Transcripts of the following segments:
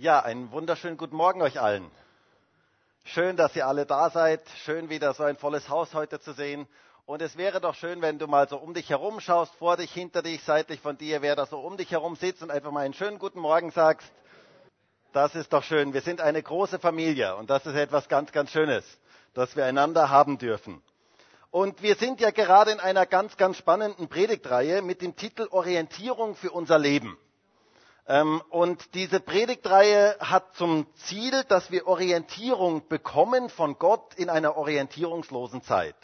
Ja, einen wunderschönen guten Morgen euch allen. Schön, dass ihr alle da seid. Schön, wieder so ein volles Haus heute zu sehen. Und es wäre doch schön, wenn du mal so um dich herum schaust, vor dich, hinter dich, seitlich von dir, wer da so um dich herum sitzt und einfach mal einen schönen guten Morgen sagst. Das ist doch schön. Wir sind eine große Familie und das ist etwas ganz, ganz Schönes, dass wir einander haben dürfen. Und wir sind ja gerade in einer ganz, ganz spannenden Predigtreihe mit dem Titel Orientierung für unser Leben. Ähm, und diese Predigtreihe hat zum Ziel, dass wir Orientierung bekommen von Gott in einer orientierungslosen Zeit.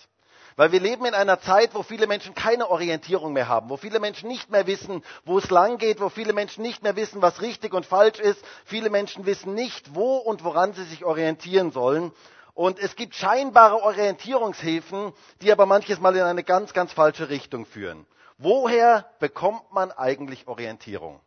Weil wir leben in einer Zeit, wo viele Menschen keine Orientierung mehr haben, wo viele Menschen nicht mehr wissen, wo es lang geht, wo viele Menschen nicht mehr wissen, was richtig und falsch ist. Viele Menschen wissen nicht, wo und woran sie sich orientieren sollen. Und es gibt scheinbare Orientierungshilfen, die aber manches Mal in eine ganz, ganz falsche Richtung führen. Woher bekommt man eigentlich Orientierung?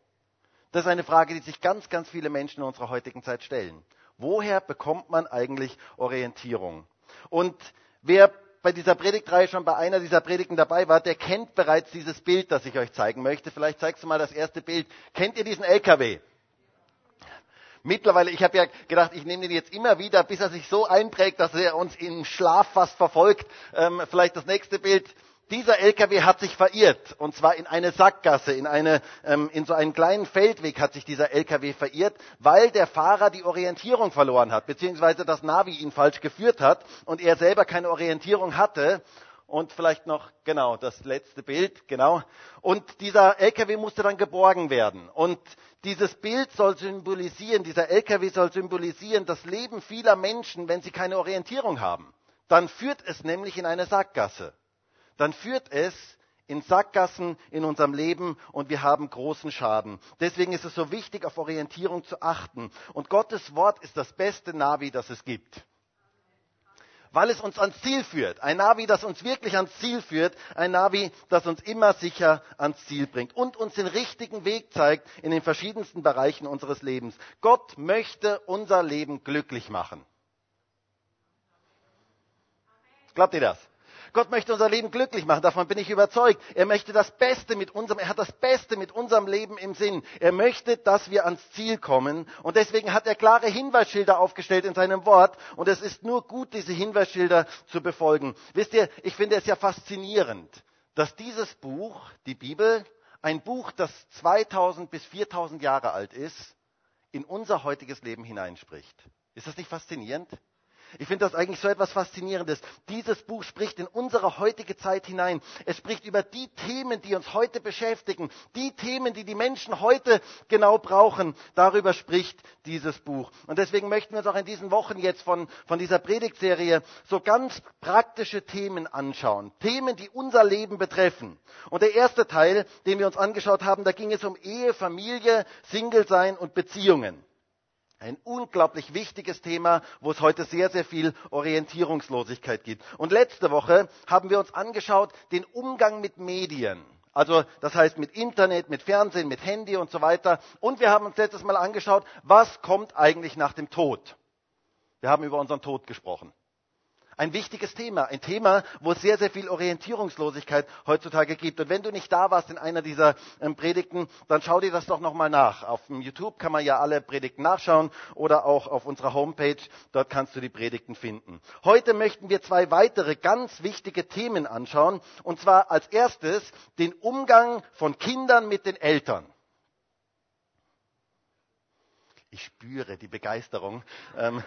Das ist eine Frage, die sich ganz, ganz viele Menschen in unserer heutigen Zeit stellen. Woher bekommt man eigentlich Orientierung? Und wer bei dieser Predigtreihe schon bei einer dieser Predigten dabei war, der kennt bereits dieses Bild, das ich euch zeigen möchte. Vielleicht zeigst du mal das erste Bild. Kennt ihr diesen LKW? Mittlerweile, ich habe ja gedacht, ich nehme den jetzt immer wieder, bis er sich so einprägt, dass er uns im Schlaf fast verfolgt. Ähm, vielleicht das nächste Bild. Dieser LKW hat sich verirrt, und zwar in eine Sackgasse, in, eine, ähm, in so einen kleinen Feldweg hat sich dieser LKW verirrt, weil der Fahrer die Orientierung verloren hat, beziehungsweise das Navi ihn falsch geführt hat und er selber keine Orientierung hatte. Und vielleicht noch, genau, das letzte Bild, genau. Und dieser LKW musste dann geborgen werden. Und dieses Bild soll symbolisieren, dieser LKW soll symbolisieren das Leben vieler Menschen, wenn sie keine Orientierung haben. Dann führt es nämlich in eine Sackgasse dann führt es in Sackgassen in unserem Leben und wir haben großen Schaden. Deswegen ist es so wichtig, auf Orientierung zu achten. Und Gottes Wort ist das beste Navi, das es gibt. Weil es uns ans Ziel führt. Ein Navi, das uns wirklich ans Ziel führt. Ein Navi, das uns immer sicher ans Ziel bringt und uns den richtigen Weg zeigt in den verschiedensten Bereichen unseres Lebens. Gott möchte unser Leben glücklich machen. Glaubt ihr das? Gott möchte unser Leben glücklich machen, davon bin ich überzeugt. Er möchte das Beste mit unserem, er hat das Beste mit unserem Leben im Sinn. Er möchte, dass wir ans Ziel kommen. Und deswegen hat er klare Hinweisschilder aufgestellt in seinem Wort. Und es ist nur gut, diese Hinweisschilder zu befolgen. Wisst ihr, ich finde es ja faszinierend, dass dieses Buch, die Bibel, ein Buch, das 2000 bis 4000 Jahre alt ist, in unser heutiges Leben hineinspricht. Ist das nicht faszinierend? Ich finde das eigentlich so etwas Faszinierendes. Dieses Buch spricht in unsere heutige Zeit hinein. Es spricht über die Themen, die uns heute beschäftigen, die Themen, die die Menschen heute genau brauchen. Darüber spricht dieses Buch. Und deswegen möchten wir uns auch in diesen Wochen jetzt von, von dieser Predigtserie so ganz praktische Themen anschauen. Themen, die unser Leben betreffen. Und der erste Teil, den wir uns angeschaut haben, da ging es um Ehe, Familie, Single-Sein und Beziehungen. Ein unglaublich wichtiges Thema, wo es heute sehr, sehr viel Orientierungslosigkeit gibt. Und letzte Woche haben wir uns angeschaut den Umgang mit Medien. Also das heißt mit Internet, mit Fernsehen, mit Handy und so weiter. Und wir haben uns letztes Mal angeschaut, was kommt eigentlich nach dem Tod. Wir haben über unseren Tod gesprochen. Ein wichtiges Thema, ein Thema, wo es sehr, sehr viel Orientierungslosigkeit heutzutage gibt. Und wenn du nicht da warst in einer dieser ähm, Predigten, dann schau dir das doch nochmal nach. Auf YouTube kann man ja alle Predigten nachschauen oder auch auf unserer Homepage, dort kannst du die Predigten finden. Heute möchten wir zwei weitere ganz wichtige Themen anschauen. Und zwar als erstes den Umgang von Kindern mit den Eltern. Ich spüre die Begeisterung. Ähm,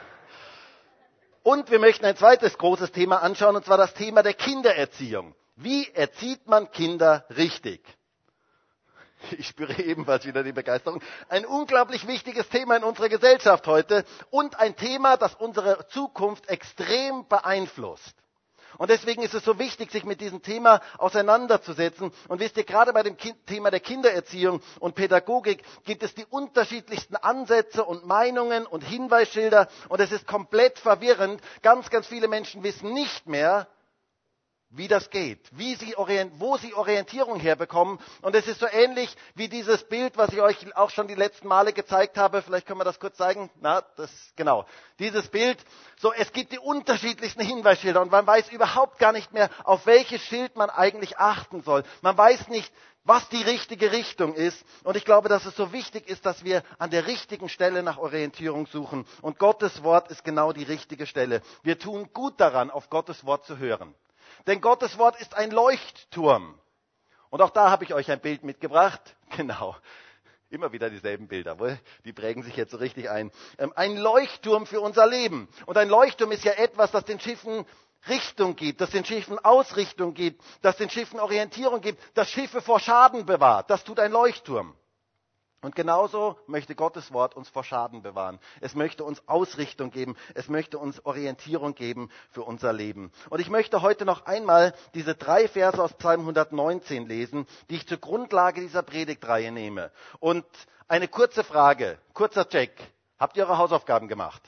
und wir möchten ein zweites großes Thema anschauen, und zwar das Thema der Kindererziehung. Wie erzieht man Kinder richtig? Ich spüre ebenfalls wieder die Begeisterung. Ein unglaublich wichtiges Thema in unserer Gesellschaft heute und ein Thema, das unsere Zukunft extrem beeinflusst. Und deswegen ist es so wichtig, sich mit diesem Thema auseinanderzusetzen. Und wisst ihr, gerade bei dem Thema der Kindererziehung und Pädagogik gibt es die unterschiedlichsten Ansätze und Meinungen und Hinweisschilder. Und es ist komplett verwirrend. Ganz, ganz viele Menschen wissen nicht mehr, wie das geht, wie sie wo sie Orientierung herbekommen. Und es ist so ähnlich wie dieses Bild, was ich euch auch schon die letzten Male gezeigt habe. Vielleicht können wir das kurz zeigen. Na, das, genau. Dieses Bild. So, es gibt die unterschiedlichsten Hinweisschilder und man weiß überhaupt gar nicht mehr, auf welches Schild man eigentlich achten soll. Man weiß nicht, was die richtige Richtung ist. Und ich glaube, dass es so wichtig ist, dass wir an der richtigen Stelle nach Orientierung suchen. Und Gottes Wort ist genau die richtige Stelle. Wir tun gut daran, auf Gottes Wort zu hören. Denn Gottes Wort ist ein Leuchtturm. Und auch da habe ich euch ein Bild mitgebracht. Genau. Immer wieder dieselben Bilder, wohl? Die prägen sich jetzt so richtig ein. Ähm, ein Leuchtturm für unser Leben. Und ein Leuchtturm ist ja etwas, das den Schiffen Richtung gibt, das den Schiffen Ausrichtung gibt, das den Schiffen Orientierung gibt, das Schiffe vor Schaden bewahrt. Das tut ein Leuchtturm. Und genauso möchte Gottes Wort uns vor Schaden bewahren. Es möchte uns Ausrichtung geben. Es möchte uns Orientierung geben für unser Leben. Und ich möchte heute noch einmal diese drei Verse aus Psalm 119 lesen, die ich zur Grundlage dieser Predigtreihe nehme. Und eine kurze Frage, kurzer Check. Habt ihr eure Hausaufgaben gemacht?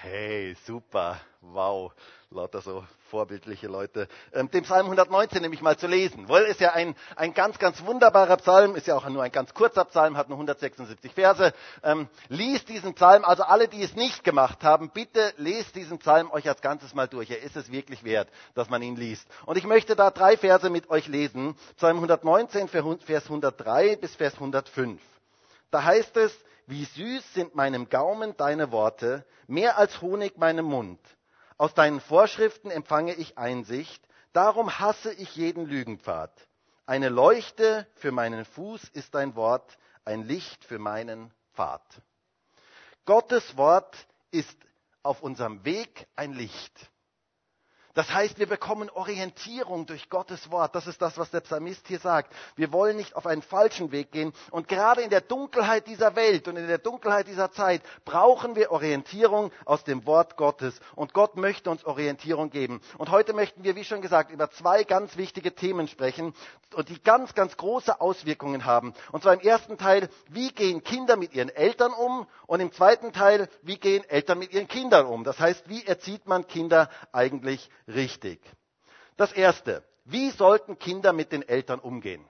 Hey, super, wow, lauter so vorbildliche Leute. Ähm, den Psalm 119 nämlich mal zu lesen. Wohl ist ja ein, ein ganz, ganz wunderbarer Psalm, ist ja auch nur ein ganz kurzer Psalm, hat nur 176 Verse. Ähm, liest diesen Psalm, also alle, die es nicht gemacht haben, bitte lest diesen Psalm euch als Ganzes mal durch. Er ist es wirklich wert, dass man ihn liest. Und ich möchte da drei Verse mit euch lesen. Psalm 119, Vers 103 bis Vers 105. Da heißt es, wie süß sind meinem Gaumen deine Worte, mehr als Honig meinem Mund. Aus deinen Vorschriften empfange ich Einsicht, darum hasse ich jeden Lügenpfad. Eine Leuchte für meinen Fuß ist dein Wort, ein Licht für meinen Pfad. Gottes Wort ist auf unserem Weg ein Licht. Das heißt, wir bekommen Orientierung durch Gottes Wort. Das ist das, was der Psalmist hier sagt. Wir wollen nicht auf einen falschen Weg gehen. Und gerade in der Dunkelheit dieser Welt und in der Dunkelheit dieser Zeit brauchen wir Orientierung aus dem Wort Gottes. Und Gott möchte uns Orientierung geben. Und heute möchten wir, wie schon gesagt, über zwei ganz wichtige Themen sprechen, die ganz, ganz große Auswirkungen haben. Und zwar im ersten Teil, wie gehen Kinder mit ihren Eltern um? Und im zweiten Teil, wie gehen Eltern mit ihren Kindern um? Das heißt, wie erzieht man Kinder eigentlich richtig. Das Erste, wie sollten Kinder mit den Eltern umgehen?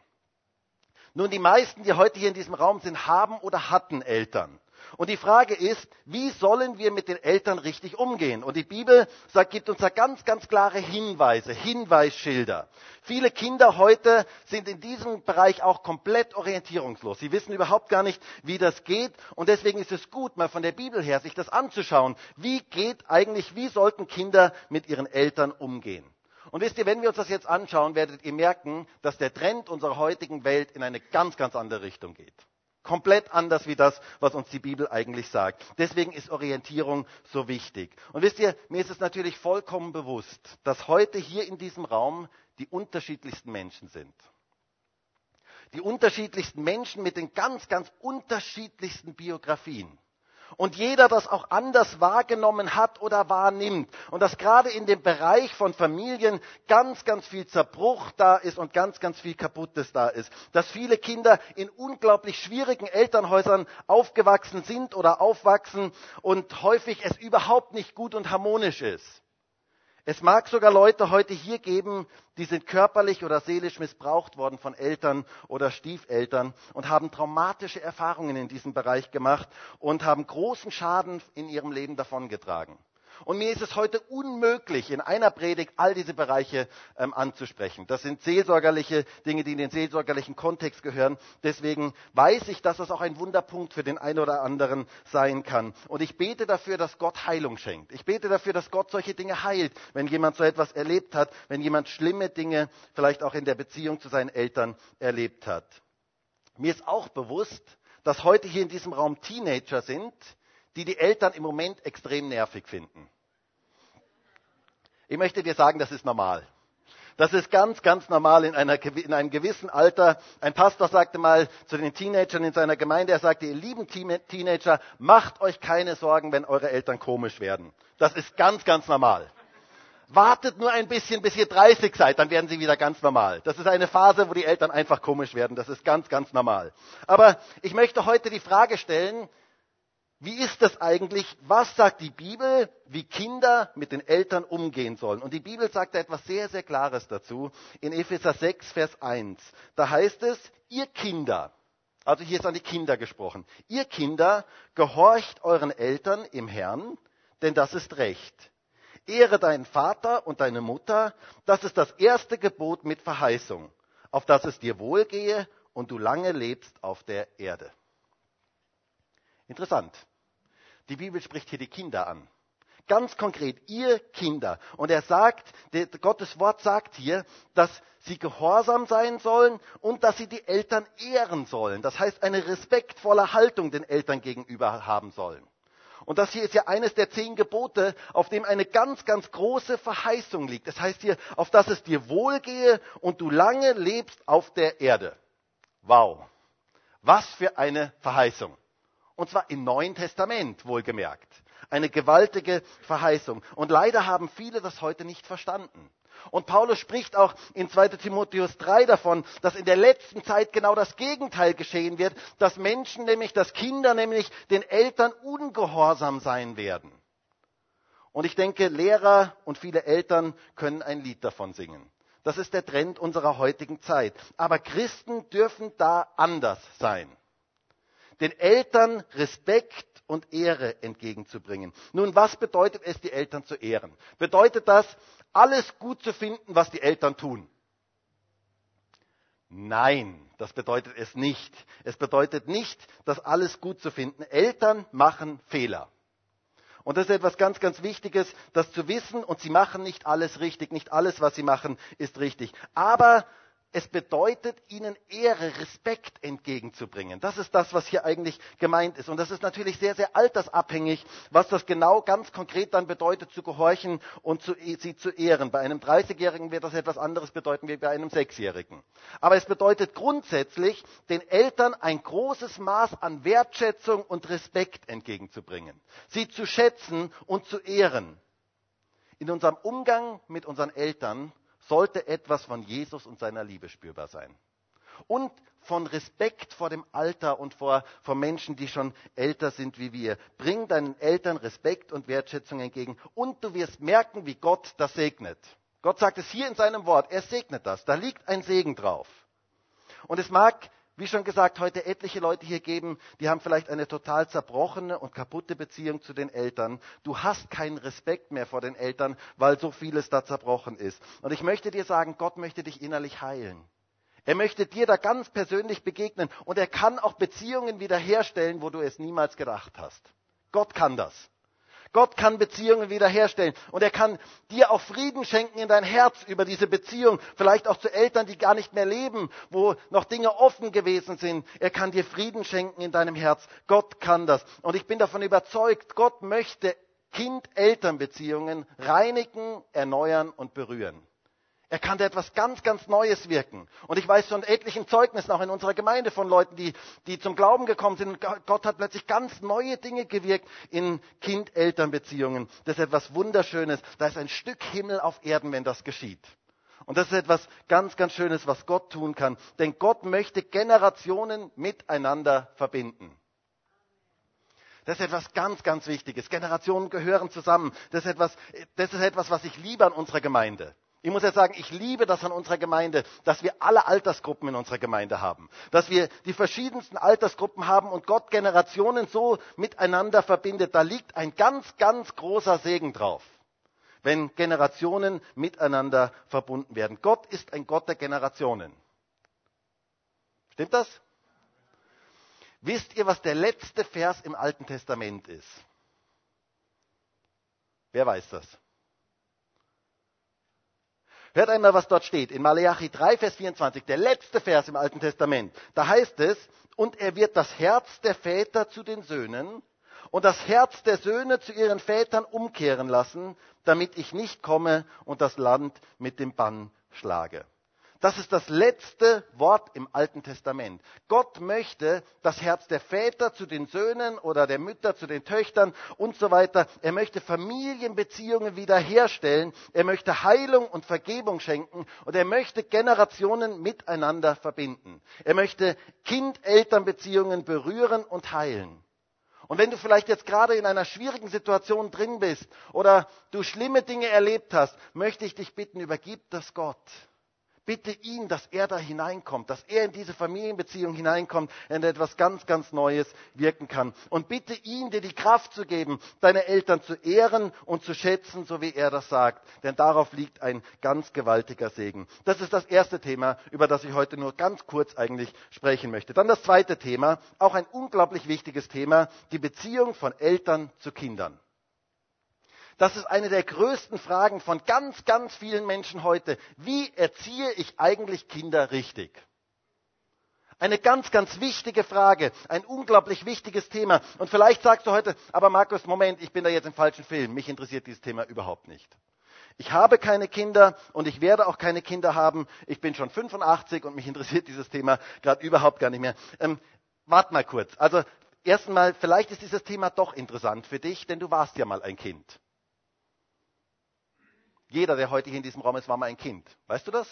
Nun, die meisten, die heute hier in diesem Raum sind, haben oder hatten Eltern. Und die Frage ist, wie sollen wir mit den Eltern richtig umgehen? Und die Bibel sagt, gibt uns da ganz, ganz klare Hinweise, Hinweisschilder. Viele Kinder heute sind in diesem Bereich auch komplett orientierungslos. Sie wissen überhaupt gar nicht, wie das geht. Und deswegen ist es gut, mal von der Bibel her sich das anzuschauen. Wie geht eigentlich, wie sollten Kinder mit ihren Eltern umgehen? Und wisst ihr, wenn wir uns das jetzt anschauen, werdet ihr merken, dass der Trend unserer heutigen Welt in eine ganz, ganz andere Richtung geht. Komplett anders wie das, was uns die Bibel eigentlich sagt. Deswegen ist Orientierung so wichtig. Und wisst ihr, mir ist es natürlich vollkommen bewusst, dass heute hier in diesem Raum die unterschiedlichsten Menschen sind. Die unterschiedlichsten Menschen mit den ganz, ganz unterschiedlichsten Biografien und jeder das auch anders wahrgenommen hat oder wahrnimmt. Und dass gerade in dem Bereich von Familien ganz, ganz viel Zerbruch da ist und ganz, ganz viel Kaputtes da ist. Dass viele Kinder in unglaublich schwierigen Elternhäusern aufgewachsen sind oder aufwachsen und häufig es überhaupt nicht gut und harmonisch ist. Es mag sogar Leute heute hier geben, die sind körperlich oder seelisch missbraucht worden von Eltern oder Stiefeltern und haben traumatische Erfahrungen in diesem Bereich gemacht und haben großen Schaden in ihrem Leben davongetragen. Und mir ist es heute unmöglich, in einer Predigt all diese Bereiche ähm, anzusprechen. Das sind seelsorgerliche Dinge, die in den seelsorgerlichen Kontext gehören. Deswegen weiß ich, dass das auch ein Wunderpunkt für den einen oder anderen sein kann. Und ich bete dafür, dass Gott Heilung schenkt. Ich bete dafür, dass Gott solche Dinge heilt, wenn jemand so etwas erlebt hat, wenn jemand schlimme Dinge vielleicht auch in der Beziehung zu seinen Eltern erlebt hat. Mir ist auch bewusst, dass heute hier in diesem Raum Teenager sind, die die Eltern im Moment extrem nervig finden. Ich möchte dir sagen, das ist normal. Das ist ganz, ganz normal in, einer, in, einem gewissen Alter. Ein Pastor sagte mal zu den Teenagern in seiner Gemeinde, er sagte, ihr lieben Teenager, macht euch keine Sorgen, wenn eure Eltern komisch werden. Das ist ganz, ganz normal. Wartet nur ein bisschen, bis ihr 30 seid, dann werden sie wieder ganz normal. Das ist eine Phase, wo die Eltern einfach komisch werden. Das ist ganz, ganz normal. Aber ich möchte heute die Frage stellen, wie ist das eigentlich? Was sagt die Bibel, wie Kinder mit den Eltern umgehen sollen? Und die Bibel sagt da etwas sehr, sehr Klares dazu. In Epheser 6, Vers 1. Da heißt es, ihr Kinder, also hier ist an die Kinder gesprochen, ihr Kinder, gehorcht euren Eltern im Herrn, denn das ist Recht. Ehre deinen Vater und deine Mutter, das ist das erste Gebot mit Verheißung, auf dass es dir wohlgehe und du lange lebst auf der Erde. Interessant. Die Bibel spricht hier die Kinder an. Ganz konkret, ihr Kinder. Und er sagt, Gottes Wort sagt hier, dass sie gehorsam sein sollen und dass sie die Eltern ehren sollen. Das heißt, eine respektvolle Haltung den Eltern gegenüber haben sollen. Und das hier ist ja eines der zehn Gebote, auf dem eine ganz, ganz große Verheißung liegt. Das heißt hier, auf dass es dir wohlgehe und du lange lebst auf der Erde. Wow. Was für eine Verheißung. Und zwar im Neuen Testament, wohlgemerkt. Eine gewaltige Verheißung. Und leider haben viele das heute nicht verstanden. Und Paulus spricht auch in 2 Timotheus 3 davon, dass in der letzten Zeit genau das Gegenteil geschehen wird, dass Menschen, nämlich dass Kinder, nämlich den Eltern ungehorsam sein werden. Und ich denke, Lehrer und viele Eltern können ein Lied davon singen. Das ist der Trend unserer heutigen Zeit. Aber Christen dürfen da anders sein den Eltern Respekt und Ehre entgegenzubringen. Nun, was bedeutet es, die Eltern zu ehren? Bedeutet das, alles gut zu finden, was die Eltern tun? Nein, das bedeutet es nicht. Es bedeutet nicht, dass alles gut zu finden. Eltern machen Fehler. Und das ist etwas ganz, ganz Wichtiges, das zu wissen. Und sie machen nicht alles richtig. Nicht alles, was sie machen, ist richtig. Aber es bedeutet, ihnen Ehre, Respekt entgegenzubringen. Das ist das, was hier eigentlich gemeint ist. Und das ist natürlich sehr, sehr altersabhängig, was das genau ganz konkret dann bedeutet, zu gehorchen und zu, sie zu ehren. Bei einem 30-Jährigen wird das etwas anderes bedeuten wie bei einem 6-Jährigen. Aber es bedeutet grundsätzlich, den Eltern ein großes Maß an Wertschätzung und Respekt entgegenzubringen. Sie zu schätzen und zu ehren. In unserem Umgang mit unseren Eltern sollte etwas von Jesus und seiner Liebe spürbar sein. Und von Respekt vor dem Alter und vor, vor Menschen, die schon älter sind wie wir. Bring deinen Eltern Respekt und Wertschätzung entgegen und du wirst merken, wie Gott das segnet. Gott sagt es hier in seinem Wort, er segnet das. Da liegt ein Segen drauf. Und es mag wie schon gesagt, heute etliche Leute hier geben, die haben vielleicht eine total zerbrochene und kaputte Beziehung zu den Eltern. Du hast keinen Respekt mehr vor den Eltern, weil so vieles da zerbrochen ist. Und ich möchte dir sagen, Gott möchte dich innerlich heilen. Er möchte dir da ganz persönlich begegnen und er kann auch Beziehungen wiederherstellen, wo du es niemals gedacht hast. Gott kann das. Gott kann Beziehungen wiederherstellen. Und er kann dir auch Frieden schenken in dein Herz über diese Beziehung. Vielleicht auch zu Eltern, die gar nicht mehr leben, wo noch Dinge offen gewesen sind. Er kann dir Frieden schenken in deinem Herz. Gott kann das. Und ich bin davon überzeugt, Gott möchte Kind-Eltern-Beziehungen reinigen, erneuern und berühren. Er kann da etwas ganz, ganz Neues wirken. Und ich weiß von etlichen Zeugnissen auch in unserer Gemeinde von Leuten, die, die zum Glauben gekommen sind. Gott hat plötzlich ganz neue Dinge gewirkt in Kind-Eltern-Beziehungen. Das ist etwas Wunderschönes. Da ist ein Stück Himmel auf Erden, wenn das geschieht. Und das ist etwas ganz, ganz Schönes, was Gott tun kann. Denn Gott möchte Generationen miteinander verbinden. Das ist etwas ganz, ganz Wichtiges. Generationen gehören zusammen. Das ist etwas, das ist etwas was ich liebe an unserer Gemeinde. Ich muss ja sagen, ich liebe das an unserer Gemeinde, dass wir alle Altersgruppen in unserer Gemeinde haben. Dass wir die verschiedensten Altersgruppen haben und Gott Generationen so miteinander verbindet. Da liegt ein ganz, ganz großer Segen drauf. Wenn Generationen miteinander verbunden werden. Gott ist ein Gott der Generationen. Stimmt das? Wisst ihr, was der letzte Vers im Alten Testament ist? Wer weiß das? Hört einmal, was dort steht. In Malachi 3, Vers 24, der letzte Vers im Alten Testament. Da heißt es, und er wird das Herz der Väter zu den Söhnen und das Herz der Söhne zu ihren Vätern umkehren lassen, damit ich nicht komme und das Land mit dem Bann schlage. Das ist das letzte Wort im Alten Testament. Gott möchte das Herz der Väter zu den Söhnen oder der Mütter zu den Töchtern und so weiter. Er möchte Familienbeziehungen wiederherstellen. Er möchte Heilung und Vergebung schenken und er möchte Generationen miteinander verbinden. Er möchte Kind-Eltern-Beziehungen berühren und heilen. Und wenn du vielleicht jetzt gerade in einer schwierigen Situation drin bist oder du schlimme Dinge erlebt hast, möchte ich dich bitten, übergib das Gott. Bitte ihn, dass er da hineinkommt, dass er in diese Familienbeziehung hineinkommt und etwas ganz, ganz Neues wirken kann. Und bitte ihn, dir die Kraft zu geben, deine Eltern zu ehren und zu schätzen, so wie er das sagt. Denn darauf liegt ein ganz gewaltiger Segen. Das ist das erste Thema, über das ich heute nur ganz kurz eigentlich sprechen möchte. Dann das zweite Thema, auch ein unglaublich wichtiges Thema, die Beziehung von Eltern zu Kindern. Das ist eine der größten Fragen von ganz, ganz vielen Menschen heute. Wie erziehe ich eigentlich Kinder richtig? Eine ganz, ganz wichtige Frage, ein unglaublich wichtiges Thema. Und vielleicht sagst du heute, aber Markus, Moment, ich bin da jetzt im falschen Film. Mich interessiert dieses Thema überhaupt nicht. Ich habe keine Kinder und ich werde auch keine Kinder haben. Ich bin schon 85 und mich interessiert dieses Thema gerade überhaupt gar nicht mehr. Ähm, wart mal kurz. Also erst einmal, vielleicht ist dieses Thema doch interessant für dich, denn du warst ja mal ein Kind. Jeder, der heute hier in diesem Raum ist, war mal ein Kind. Weißt du das?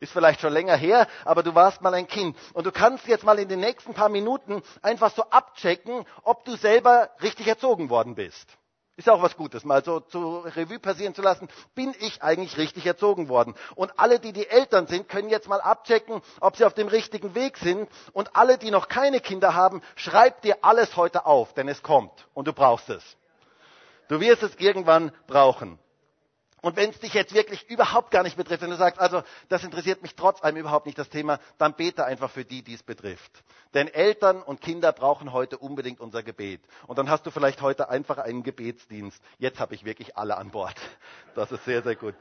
Ist vielleicht schon länger her, aber du warst mal ein Kind. Und du kannst jetzt mal in den nächsten paar Minuten einfach so abchecken, ob du selber richtig erzogen worden bist. Ist auch was Gutes, mal so zu Revue passieren zu lassen. Bin ich eigentlich richtig erzogen worden? Und alle, die die Eltern sind, können jetzt mal abchecken, ob sie auf dem richtigen Weg sind. Und alle, die noch keine Kinder haben, schreib dir alles heute auf, denn es kommt und du brauchst es. Du wirst es irgendwann brauchen. Und wenn es dich jetzt wirklich überhaupt gar nicht betrifft, wenn du sagst, also das interessiert mich trotz allem überhaupt nicht das Thema, dann bete einfach für die, die es betrifft. Denn Eltern und Kinder brauchen heute unbedingt unser Gebet. Und dann hast du vielleicht heute einfach einen Gebetsdienst. Jetzt habe ich wirklich alle an Bord. Das ist sehr, sehr gut.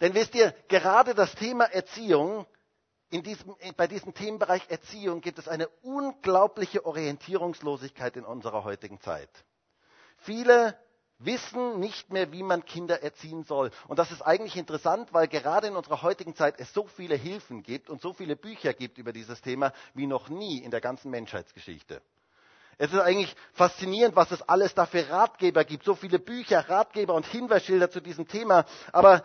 Denn wisst ihr, gerade das Thema Erziehung, in diesem, bei diesem Themenbereich Erziehung gibt es eine unglaubliche Orientierungslosigkeit in unserer heutigen Zeit. Viele wissen nicht mehr, wie man Kinder erziehen soll. Und das ist eigentlich interessant, weil gerade in unserer heutigen Zeit es so viele Hilfen gibt und so viele Bücher gibt über dieses Thema wie noch nie in der ganzen Menschheitsgeschichte. Es ist eigentlich faszinierend, was es alles da für Ratgeber gibt. So viele Bücher, Ratgeber und Hinweisschilder zu diesem Thema. Aber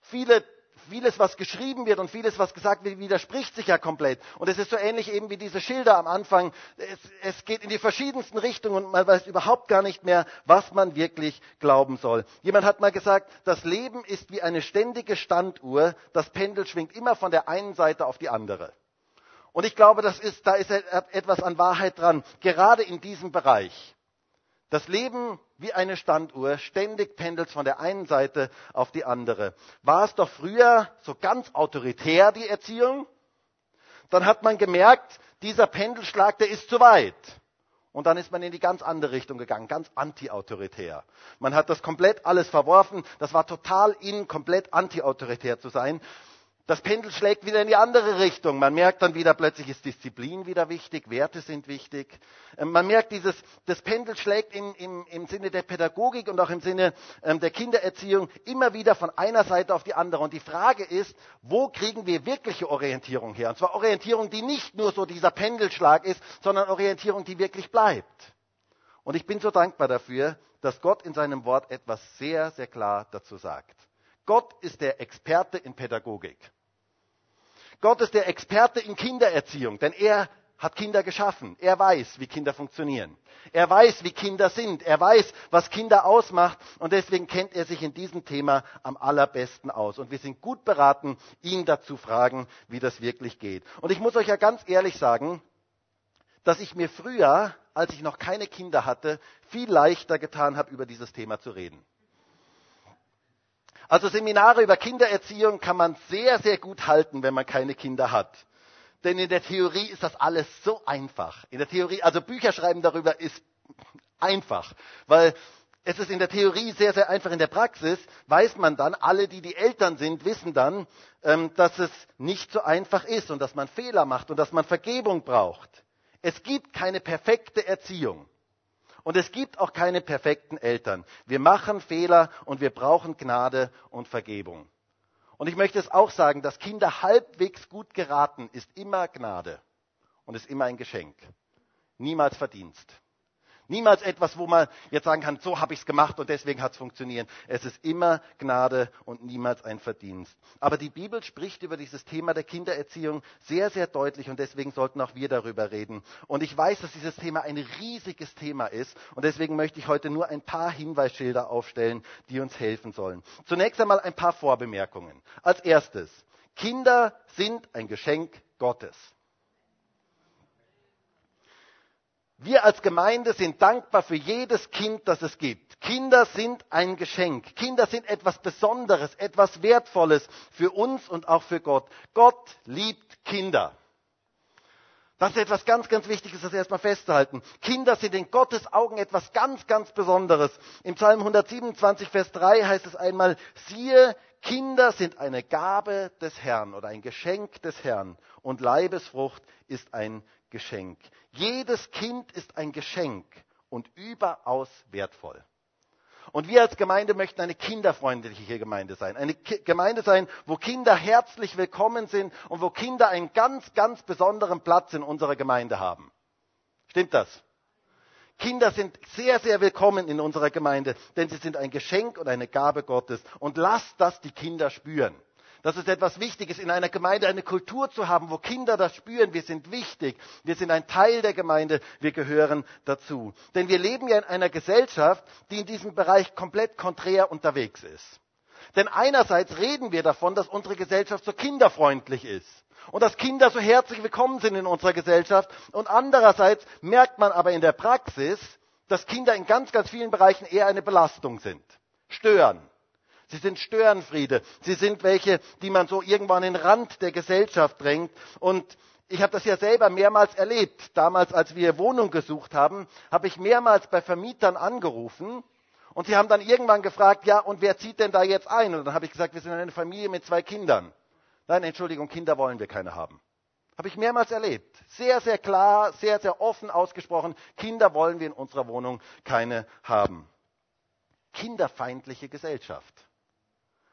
viele vieles, was geschrieben wird und vieles, was gesagt wird, widerspricht sich ja komplett. Und es ist so ähnlich eben wie diese Schilder am Anfang. Es, es geht in die verschiedensten Richtungen und man weiß überhaupt gar nicht mehr, was man wirklich glauben soll. Jemand hat mal gesagt, das Leben ist wie eine ständige Standuhr. Das Pendel schwingt immer von der einen Seite auf die andere. Und ich glaube, das ist, da ist etwas an Wahrheit dran, gerade in diesem Bereich. Das Leben wie eine Standuhr, ständig pendelt von der einen Seite auf die andere. War es doch früher so ganz autoritär, die Erziehung? Dann hat man gemerkt, dieser Pendelschlag, der ist zu weit. Und dann ist man in die ganz andere Richtung gegangen, ganz anti-autoritär. Man hat das komplett alles verworfen. Das war total in, komplett anti-autoritär zu sein das Pendel schlägt wieder in die andere Richtung. Man merkt dann wieder, plötzlich ist Disziplin wieder wichtig, Werte sind wichtig. Ähm, man merkt, dieses, das Pendel schlägt in, im, im Sinne der Pädagogik und auch im Sinne ähm, der Kindererziehung immer wieder von einer Seite auf die andere. Und die Frage ist, wo kriegen wir wirkliche Orientierung her? Und zwar Orientierung, die nicht nur so dieser Pendelschlag ist, sondern Orientierung, die wirklich bleibt. Und ich bin so dankbar dafür, dass Gott in seinem Wort etwas sehr, sehr klar dazu sagt. Gott ist der Experte in Pädagogik. Gott ist der Experte in Kindererziehung, denn er hat Kinder geschaffen. Er weiß, wie Kinder funktionieren. Er weiß, wie Kinder sind. Er weiß, was Kinder ausmacht. Und deswegen kennt er sich in diesem Thema am allerbesten aus. Und wir sind gut beraten, ihn dazu fragen, wie das wirklich geht. Und ich muss euch ja ganz ehrlich sagen, dass ich mir früher, als ich noch keine Kinder hatte, viel leichter getan habe, über dieses Thema zu reden. Also Seminare über Kindererziehung kann man sehr, sehr gut halten, wenn man keine Kinder hat. Denn in der Theorie ist das alles so einfach. In der Theorie, also Bücher schreiben darüber ist einfach, weil es ist in der Theorie sehr, sehr einfach. In der Praxis weiß man dann, alle, die die Eltern sind, wissen dann, ähm, dass es nicht so einfach ist und dass man Fehler macht und dass man Vergebung braucht. Es gibt keine perfekte Erziehung. Und es gibt auch keine perfekten Eltern. Wir machen Fehler und wir brauchen Gnade und Vergebung. Und ich möchte es auch sagen, dass Kinder halbwegs gut geraten ist immer Gnade und ist immer ein Geschenk. Niemals Verdienst. Niemals etwas, wo man jetzt sagen kann, so habe ich es gemacht und deswegen hat es funktioniert. Es ist immer Gnade und niemals ein Verdienst. Aber die Bibel spricht über dieses Thema der Kindererziehung sehr, sehr deutlich und deswegen sollten auch wir darüber reden. Und ich weiß, dass dieses Thema ein riesiges Thema ist und deswegen möchte ich heute nur ein paar Hinweisschilder aufstellen, die uns helfen sollen. Zunächst einmal ein paar Vorbemerkungen. Als erstes, Kinder sind ein Geschenk Gottes. Wir als Gemeinde sind dankbar für jedes Kind, das es gibt. Kinder sind ein Geschenk. Kinder sind etwas Besonderes, etwas Wertvolles für uns und auch für Gott. Gott liebt Kinder. Das ist etwas ganz, ganz Wichtiges, das erstmal festzuhalten. Kinder sind in Gottes Augen etwas ganz, ganz Besonderes. Im Psalm 127, Vers 3 heißt es einmal, siehe, Kinder sind eine Gabe des Herrn oder ein Geschenk des Herrn und Leibesfrucht ist ein Geschenk. Jedes Kind ist ein Geschenk und überaus wertvoll. Und wir als Gemeinde möchten eine kinderfreundliche Gemeinde sein. Eine Ki Gemeinde sein, wo Kinder herzlich willkommen sind und wo Kinder einen ganz, ganz besonderen Platz in unserer Gemeinde haben. Stimmt das? Kinder sind sehr, sehr willkommen in unserer Gemeinde, denn sie sind ein Geschenk und eine Gabe Gottes. Und lasst das die Kinder spüren. Das ist etwas Wichtiges, in einer Gemeinde eine Kultur zu haben, wo Kinder das spüren. Wir sind wichtig. Wir sind ein Teil der Gemeinde. Wir gehören dazu. Denn wir leben ja in einer Gesellschaft, die in diesem Bereich komplett konträr unterwegs ist. Denn einerseits reden wir davon, dass unsere Gesellschaft so kinderfreundlich ist und dass Kinder so herzlich willkommen sind in unserer Gesellschaft. Und andererseits merkt man aber in der Praxis, dass Kinder in ganz, ganz vielen Bereichen eher eine Belastung sind, stören. Sie sind Störenfriede. Sie sind welche, die man so irgendwann an den Rand der Gesellschaft drängt. Und ich habe das ja selber mehrmals erlebt. Damals, als wir Wohnung gesucht haben, habe ich mehrmals bei Vermietern angerufen. Und sie haben dann irgendwann gefragt, ja, und wer zieht denn da jetzt ein? Und dann habe ich gesagt, wir sind eine Familie mit zwei Kindern. Nein, Entschuldigung, Kinder wollen wir keine haben. Habe ich mehrmals erlebt. Sehr, sehr klar, sehr, sehr offen ausgesprochen. Kinder wollen wir in unserer Wohnung keine haben. Kinderfeindliche Gesellschaft.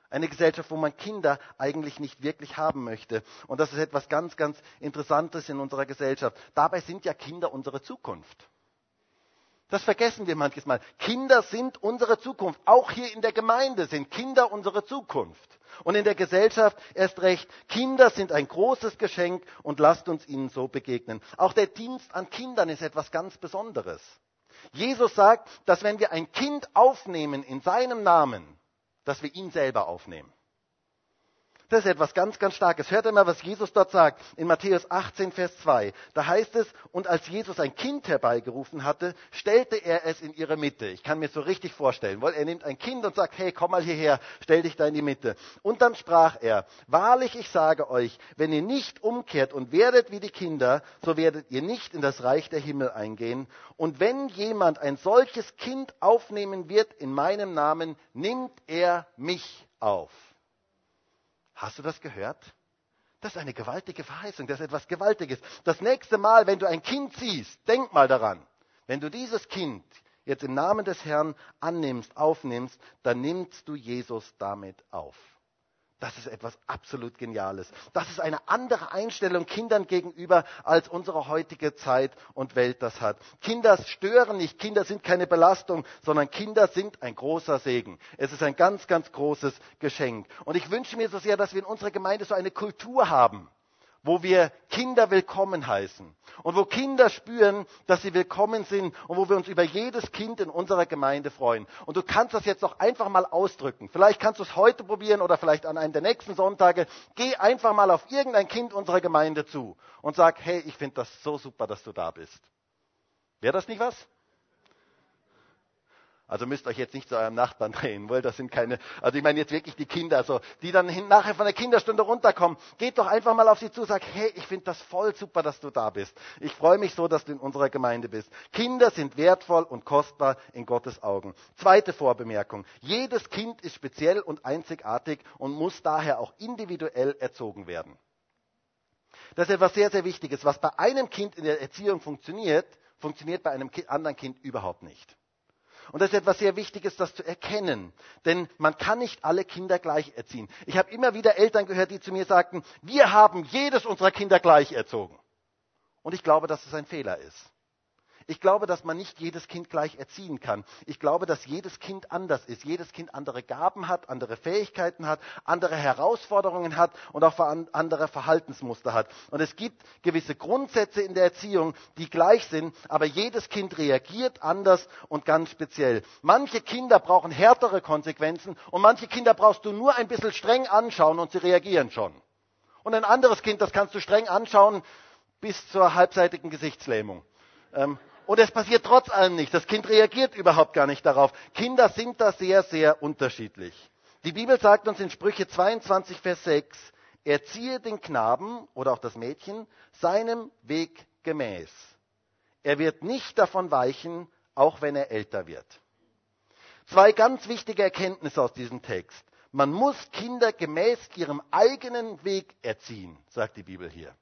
Eine Gesellschaft, wo man Kinder eigentlich nicht wirklich haben möchte. Und das ist etwas ganz, ganz Interessantes in unserer Gesellschaft. Dabei sind ja Kinder unsere Zukunft. Das vergessen wir manches Mal. Kinder sind unsere Zukunft. Auch hier in der Gemeinde sind Kinder unsere Zukunft. Und in der Gesellschaft erst recht. Kinder sind ein großes Geschenk und lasst uns ihnen so begegnen. Auch der Dienst an Kindern ist etwas ganz Besonderes. Jesus sagt, dass wenn wir ein Kind aufnehmen in seinem Namen, dass wir ihn selber aufnehmen. Das ist etwas ganz, ganz Starkes. Hört einmal, was Jesus dort sagt in Matthäus 18, Vers 2. Da heißt es, und als Jesus ein Kind herbeigerufen hatte, stellte er es in ihre Mitte. Ich kann mir so richtig vorstellen, weil er nimmt ein Kind und sagt, hey, komm mal hierher, stell dich da in die Mitte. Und dann sprach er, wahrlich, ich sage euch, wenn ihr nicht umkehrt und werdet wie die Kinder, so werdet ihr nicht in das Reich der Himmel eingehen. Und wenn jemand ein solches Kind aufnehmen wird in meinem Namen, nimmt er mich auf. Hast du das gehört? Das ist eine gewaltige Verheißung, das ist etwas Gewaltiges. Das nächste Mal, wenn du ein Kind siehst, denk mal daran, wenn du dieses Kind jetzt im Namen des Herrn annimmst, aufnimmst, dann nimmst du Jesus damit auf. Das ist etwas absolut Geniales. Das ist eine andere Einstellung Kindern gegenüber, als unsere heutige Zeit und Welt das hat. Kinder stören nicht, Kinder sind keine Belastung, sondern Kinder sind ein großer Segen. Es ist ein ganz, ganz großes Geschenk. Und ich wünsche mir so sehr, dass wir in unserer Gemeinde so eine Kultur haben, wo wir Kinder willkommen heißen und wo Kinder spüren, dass sie willkommen sind und wo wir uns über jedes Kind in unserer Gemeinde freuen. Und du kannst das jetzt noch einfach mal ausdrücken. Vielleicht kannst du es heute probieren oder vielleicht an einem der nächsten Sonntage. Geh einfach mal auf irgendein Kind unserer Gemeinde zu und sag, hey, ich finde das so super, dass du da bist. Wäre das nicht was? Also müsst euch jetzt nicht zu eurem Nachbarn drehen, weil das sind keine, also ich meine jetzt wirklich die Kinder, also die dann hin, nachher von der Kinderstunde runterkommen. Geht doch einfach mal auf sie zu, sagt, hey, ich finde das voll super, dass du da bist. Ich freue mich so, dass du in unserer Gemeinde bist. Kinder sind wertvoll und kostbar in Gottes Augen. Zweite Vorbemerkung. Jedes Kind ist speziell und einzigartig und muss daher auch individuell erzogen werden. Das ist etwas sehr, sehr Wichtiges. Was bei einem Kind in der Erziehung funktioniert, funktioniert bei einem anderen Kind überhaupt nicht. Und das ist etwas sehr Wichtiges, das zu erkennen. Denn man kann nicht alle Kinder gleich erziehen. Ich habe immer wieder Eltern gehört, die zu mir sagten, wir haben jedes unserer Kinder gleich erzogen. Und ich glaube, dass es ein Fehler ist. Ich glaube, dass man nicht jedes Kind gleich erziehen kann. Ich glaube, dass jedes Kind anders ist. Jedes Kind andere Gaben hat, andere Fähigkeiten hat, andere Herausforderungen hat und auch andere Verhaltensmuster hat. Und es gibt gewisse Grundsätze in der Erziehung, die gleich sind, aber jedes Kind reagiert anders und ganz speziell. Manche Kinder brauchen härtere Konsequenzen und manche Kinder brauchst du nur ein bisschen streng anschauen und sie reagieren schon. Und ein anderes Kind, das kannst du streng anschauen bis zur halbseitigen Gesichtslähmung. Ähm, und es passiert trotz allem nicht. Das Kind reagiert überhaupt gar nicht darauf. Kinder sind da sehr, sehr unterschiedlich. Die Bibel sagt uns in Sprüche 22, Vers 6, erziehe den Knaben oder auch das Mädchen seinem Weg gemäß. Er wird nicht davon weichen, auch wenn er älter wird. Zwei ganz wichtige Erkenntnisse aus diesem Text. Man muss Kinder gemäß ihrem eigenen Weg erziehen, sagt die Bibel hier.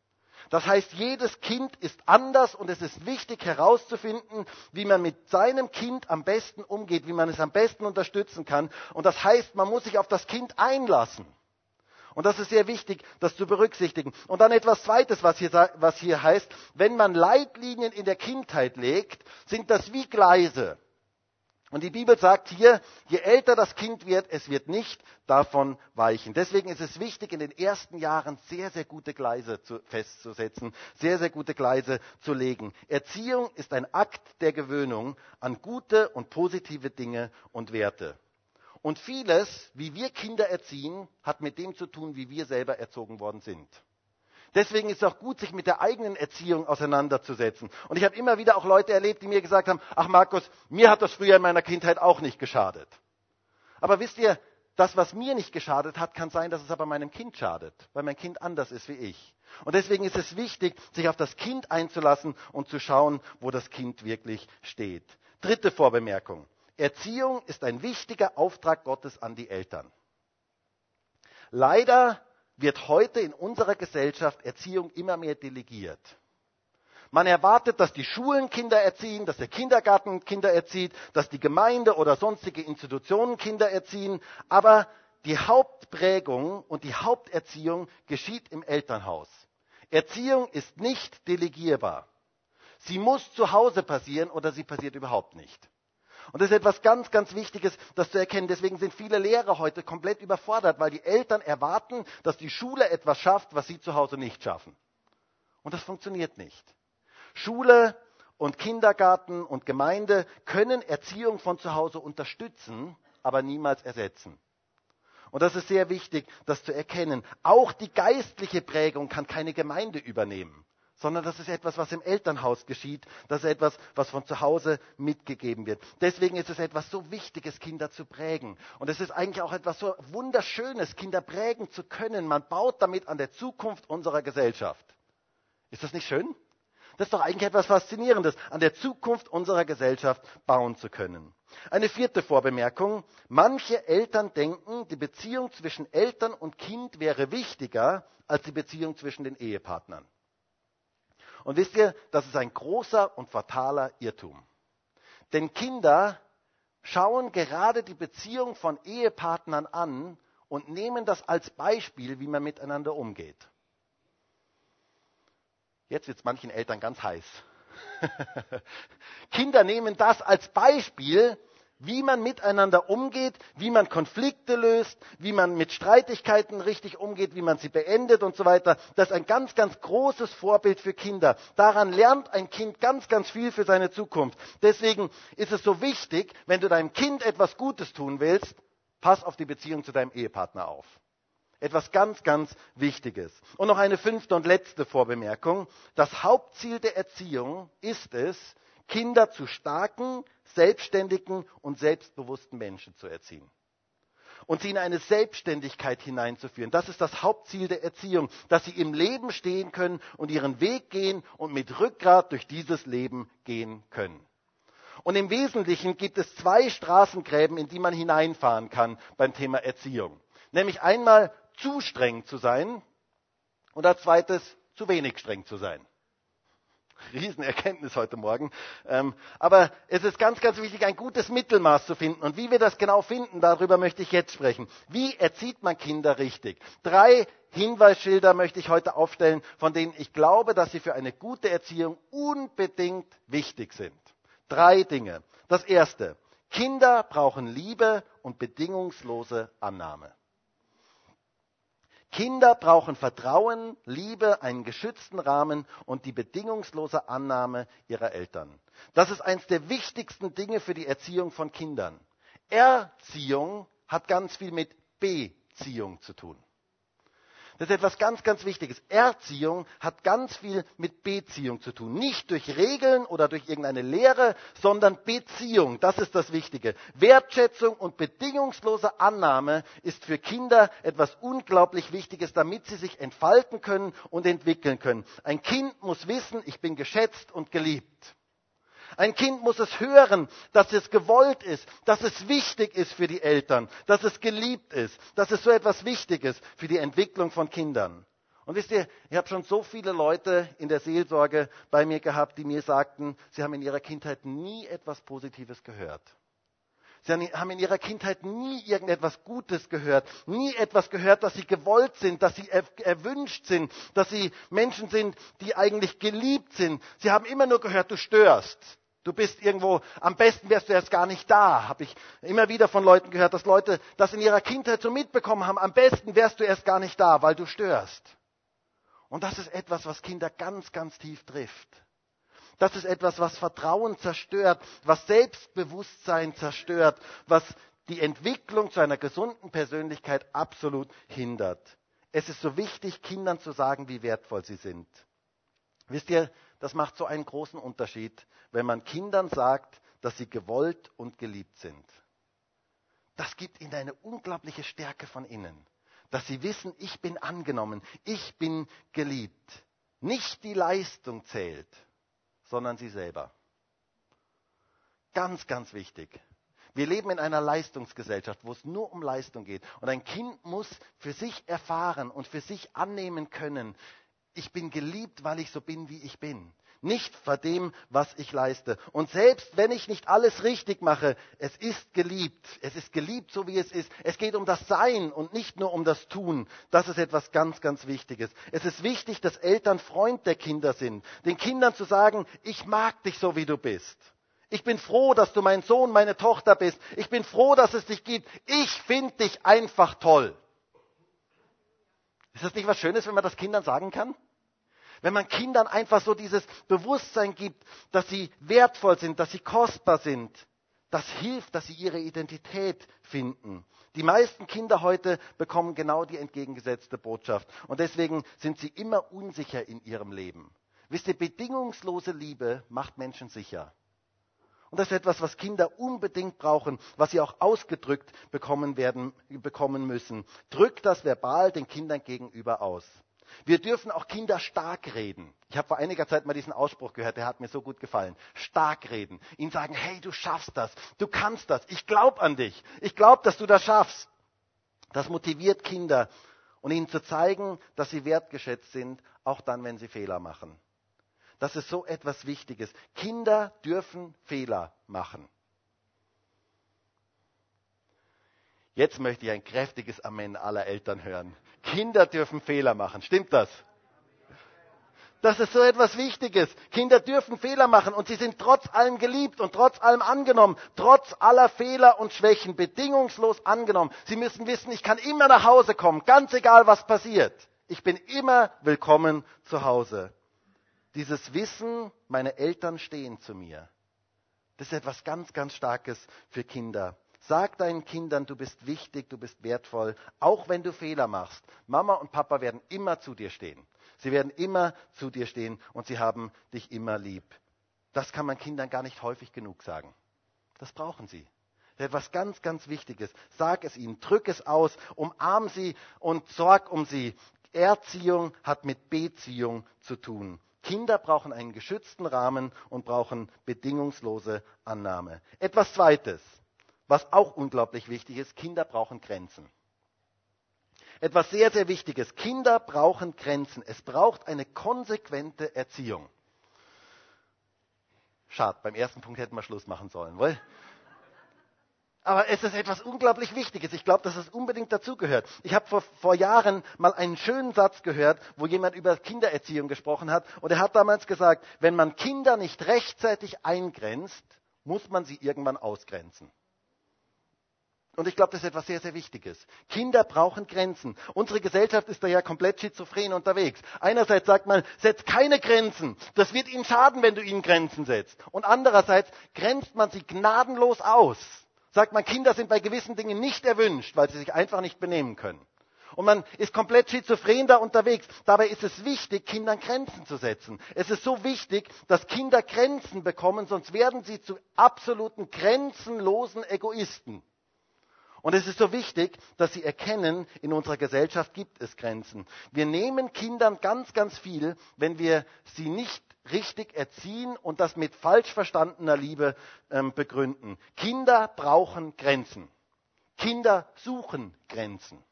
Das heißt, jedes Kind ist anders und es ist wichtig herauszufinden, wie man mit seinem Kind am besten umgeht, wie man es am besten unterstützen kann. Und das heißt, man muss sich auf das Kind einlassen. Und das ist sehr wichtig, das zu berücksichtigen. Und dann etwas Zweites, was hier, was hier heißt, wenn man Leitlinien in der Kindheit legt, sind das wie Gleise. Und die Bibel sagt hier, je älter das Kind wird, es wird nicht davon weichen. Deswegen ist es wichtig, in den ersten Jahren sehr, sehr gute Gleise zu, festzusetzen, sehr, sehr gute Gleise zu legen. Erziehung ist ein Akt der Gewöhnung an gute und positive Dinge und Werte. Und vieles, wie wir Kinder erziehen, hat mit dem zu tun, wie wir selber erzogen worden sind. Deswegen ist es auch gut, sich mit der eigenen Erziehung auseinanderzusetzen. Und ich habe immer wieder auch Leute erlebt, die mir gesagt haben, ach Markus, mir hat das früher in meiner Kindheit auch nicht geschadet. Aber wisst ihr, das, was mir nicht geschadet hat, kann sein, dass es aber meinem Kind schadet, weil mein Kind anders ist wie ich. Und deswegen ist es wichtig, sich auf das Kind einzulassen und zu schauen, wo das Kind wirklich steht. Dritte Vorbemerkung. Erziehung ist ein wichtiger Auftrag Gottes an die Eltern. Leider wird heute in unserer Gesellschaft Erziehung immer mehr delegiert. Man erwartet, dass die Schulen Kinder erziehen, dass der Kindergarten Kinder erzieht, dass die Gemeinde oder sonstige Institutionen Kinder erziehen, aber die Hauptprägung und die Haupterziehung geschieht im Elternhaus. Erziehung ist nicht delegierbar. Sie muss zu Hause passieren oder sie passiert überhaupt nicht. Und das ist etwas ganz, ganz Wichtiges, das zu erkennen. Deswegen sind viele Lehrer heute komplett überfordert, weil die Eltern erwarten, dass die Schule etwas schafft, was sie zu Hause nicht schaffen. Und das funktioniert nicht. Schule und Kindergarten und Gemeinde können Erziehung von zu Hause unterstützen, aber niemals ersetzen. Und das ist sehr wichtig, das zu erkennen. Auch die geistliche Prägung kann keine Gemeinde übernehmen sondern das ist etwas, was im Elternhaus geschieht. Das ist etwas, was von zu Hause mitgegeben wird. Deswegen ist es etwas so Wichtiges, Kinder zu prägen. Und es ist eigentlich auch etwas so Wunderschönes, Kinder prägen zu können. Man baut damit an der Zukunft unserer Gesellschaft. Ist das nicht schön? Das ist doch eigentlich etwas Faszinierendes, an der Zukunft unserer Gesellschaft bauen zu können. Eine vierte Vorbemerkung. Manche Eltern denken, die Beziehung zwischen Eltern und Kind wäre wichtiger als die Beziehung zwischen den Ehepartnern. Und wisst ihr, das ist ein großer und fataler Irrtum. Denn Kinder schauen gerade die Beziehung von Ehepartnern an und nehmen das als Beispiel, wie man miteinander umgeht. Jetzt wird es manchen Eltern ganz heiß. Kinder nehmen das als Beispiel, wie man miteinander umgeht, wie man Konflikte löst, wie man mit Streitigkeiten richtig umgeht, wie man sie beendet und so weiter. Das ist ein ganz, ganz großes Vorbild für Kinder. Daran lernt ein Kind ganz, ganz viel für seine Zukunft. Deswegen ist es so wichtig, wenn du deinem Kind etwas Gutes tun willst, pass auf die Beziehung zu deinem Ehepartner auf. Etwas ganz, ganz Wichtiges. Und noch eine fünfte und letzte Vorbemerkung. Das Hauptziel der Erziehung ist es, Kinder zu starken, selbstständigen und selbstbewussten Menschen zu erziehen. Und sie in eine Selbstständigkeit hineinzuführen. Das ist das Hauptziel der Erziehung, dass sie im Leben stehen können und ihren Weg gehen und mit Rückgrat durch dieses Leben gehen können. Und im Wesentlichen gibt es zwei Straßengräben, in die man hineinfahren kann beim Thema Erziehung. Nämlich einmal zu streng zu sein und als zweites zu wenig streng zu sein. Riesenerkenntnis heute Morgen. Ähm, aber es ist ganz, ganz wichtig, ein gutes Mittelmaß zu finden. Und wie wir das genau finden, darüber möchte ich jetzt sprechen. Wie erzieht man Kinder richtig? Drei Hinweisschilder möchte ich heute aufstellen, von denen ich glaube, dass sie für eine gute Erziehung unbedingt wichtig sind. Drei Dinge. Das erste. Kinder brauchen Liebe und bedingungslose Annahme. Kinder brauchen Vertrauen, Liebe, einen geschützten Rahmen und die bedingungslose Annahme ihrer Eltern. Das ist eines der wichtigsten Dinge für die Erziehung von Kindern. Erziehung hat ganz viel mit Beziehung zu tun. Das ist etwas ganz, ganz Wichtiges. Erziehung hat ganz viel mit Beziehung zu tun. Nicht durch Regeln oder durch irgendeine Lehre, sondern Beziehung. Das ist das Wichtige. Wertschätzung und bedingungslose Annahme ist für Kinder etwas unglaublich Wichtiges, damit sie sich entfalten können und entwickeln können. Ein Kind muss wissen, ich bin geschätzt und geliebt. Ein Kind muss es hören, dass es gewollt ist, dass es wichtig ist für die Eltern, dass es geliebt ist, dass es so etwas Wichtiges für die Entwicklung von Kindern. Und wisst ihr, ich habe schon so viele Leute in der Seelsorge bei mir gehabt, die mir sagten, sie haben in ihrer Kindheit nie etwas Positives gehört. Sie haben in ihrer Kindheit nie irgendetwas Gutes gehört, nie etwas gehört, dass sie gewollt sind, dass sie erwünscht sind, dass sie Menschen sind, die eigentlich geliebt sind. Sie haben immer nur gehört, du störst. Du bist irgendwo, am besten wärst du erst gar nicht da. Habe ich immer wieder von Leuten gehört, dass Leute das in ihrer Kindheit so mitbekommen haben. Am besten wärst du erst gar nicht da, weil du störst. Und das ist etwas, was Kinder ganz, ganz tief trifft. Das ist etwas, was Vertrauen zerstört, was Selbstbewusstsein zerstört, was die Entwicklung zu einer gesunden Persönlichkeit absolut hindert. Es ist so wichtig, Kindern zu sagen, wie wertvoll sie sind. Wisst ihr, das macht so einen großen Unterschied, wenn man Kindern sagt, dass sie gewollt und geliebt sind. Das gibt ihnen eine unglaubliche Stärke von innen, dass sie wissen, ich bin angenommen, ich bin geliebt. Nicht die Leistung zählt, sondern sie selber. Ganz, ganz wichtig. Wir leben in einer Leistungsgesellschaft, wo es nur um Leistung geht. Und ein Kind muss für sich erfahren und für sich annehmen können, ich bin geliebt, weil ich so bin, wie ich bin. Nicht vor dem, was ich leiste. Und selbst wenn ich nicht alles richtig mache, es ist geliebt. Es ist geliebt, so wie es ist. Es geht um das Sein und nicht nur um das Tun. Das ist etwas ganz, ganz Wichtiges. Es ist wichtig, dass Eltern Freund der Kinder sind. Den Kindern zu sagen, ich mag dich so, wie du bist. Ich bin froh, dass du mein Sohn, meine Tochter bist. Ich bin froh, dass es dich gibt. Ich finde dich einfach toll. Ist das nicht was Schönes, wenn man das Kindern sagen kann? Wenn man Kindern einfach so dieses Bewusstsein gibt, dass sie wertvoll sind, dass sie kostbar sind, das hilft, dass sie ihre Identität finden. Die meisten Kinder heute bekommen genau die entgegengesetzte Botschaft. Und deswegen sind sie immer unsicher in ihrem Leben. Wisst ihr, bedingungslose Liebe macht Menschen sicher. Und das ist etwas, was Kinder unbedingt brauchen, was sie auch ausgedrückt bekommen werden, bekommen müssen. Drückt das verbal den Kindern gegenüber aus. Wir dürfen auch Kinder stark reden. Ich habe vor einiger Zeit mal diesen Ausspruch gehört, der hat mir so gut gefallen. Stark reden. Ihnen sagen, hey, du schaffst das, du kannst das, ich glaube an dich, ich glaube, dass du das schaffst. Das motiviert Kinder und ihnen zu zeigen, dass sie wertgeschätzt sind, auch dann, wenn sie Fehler machen. Das ist so etwas Wichtiges. Kinder dürfen Fehler machen. Jetzt möchte ich ein kräftiges Amen aller Eltern hören. Kinder dürfen Fehler machen. Stimmt das? Das ist so etwas Wichtiges. Kinder dürfen Fehler machen und sie sind trotz allem geliebt und trotz allem angenommen, trotz aller Fehler und Schwächen, bedingungslos angenommen. Sie müssen wissen, ich kann immer nach Hause kommen, ganz egal was passiert. Ich bin immer willkommen zu Hause. Dieses Wissen, meine Eltern stehen zu mir, das ist etwas ganz, ganz Starkes für Kinder. Sag deinen Kindern, du bist wichtig, du bist wertvoll, auch wenn du Fehler machst. Mama und Papa werden immer zu dir stehen. Sie werden immer zu dir stehen und sie haben dich immer lieb. Das kann man Kindern gar nicht häufig genug sagen. Das brauchen sie. Das ist etwas ganz, ganz Wichtiges. Sag es ihnen, drück es aus, umarm sie und sorg um sie. Erziehung hat mit Beziehung zu tun. Kinder brauchen einen geschützten Rahmen und brauchen bedingungslose Annahme. Etwas Zweites. Was auch unglaublich wichtig ist, Kinder brauchen Grenzen. Etwas sehr, sehr Wichtiges. Kinder brauchen Grenzen. Es braucht eine konsequente Erziehung. Schade, beim ersten Punkt hätten wir Schluss machen sollen, wohl? Aber es ist etwas unglaublich Wichtiges. Ich glaube, dass es unbedingt dazugehört. Ich habe vor, vor Jahren mal einen schönen Satz gehört, wo jemand über Kindererziehung gesprochen hat. Und er hat damals gesagt, wenn man Kinder nicht rechtzeitig eingrenzt, muss man sie irgendwann ausgrenzen. Und ich glaube, das ist etwas sehr, sehr Wichtiges. Kinder brauchen Grenzen. Unsere Gesellschaft ist da ja komplett schizophren unterwegs. Einerseits sagt man, setz keine Grenzen. Das wird ihnen schaden, wenn du ihnen Grenzen setzt. Und andererseits grenzt man sie gnadenlos aus. Sagt man, Kinder sind bei gewissen Dingen nicht erwünscht, weil sie sich einfach nicht benehmen können. Und man ist komplett schizophren da unterwegs. Dabei ist es wichtig, Kindern Grenzen zu setzen. Es ist so wichtig, dass Kinder Grenzen bekommen, sonst werden sie zu absoluten grenzenlosen Egoisten. Und es ist so wichtig, dass sie erkennen, in unserer Gesellschaft gibt es Grenzen. Wir nehmen Kindern ganz, ganz viel, wenn wir sie nicht richtig erziehen und das mit falsch verstandener Liebe ähm, begründen. Kinder brauchen Grenzen. Kinder suchen Grenzen.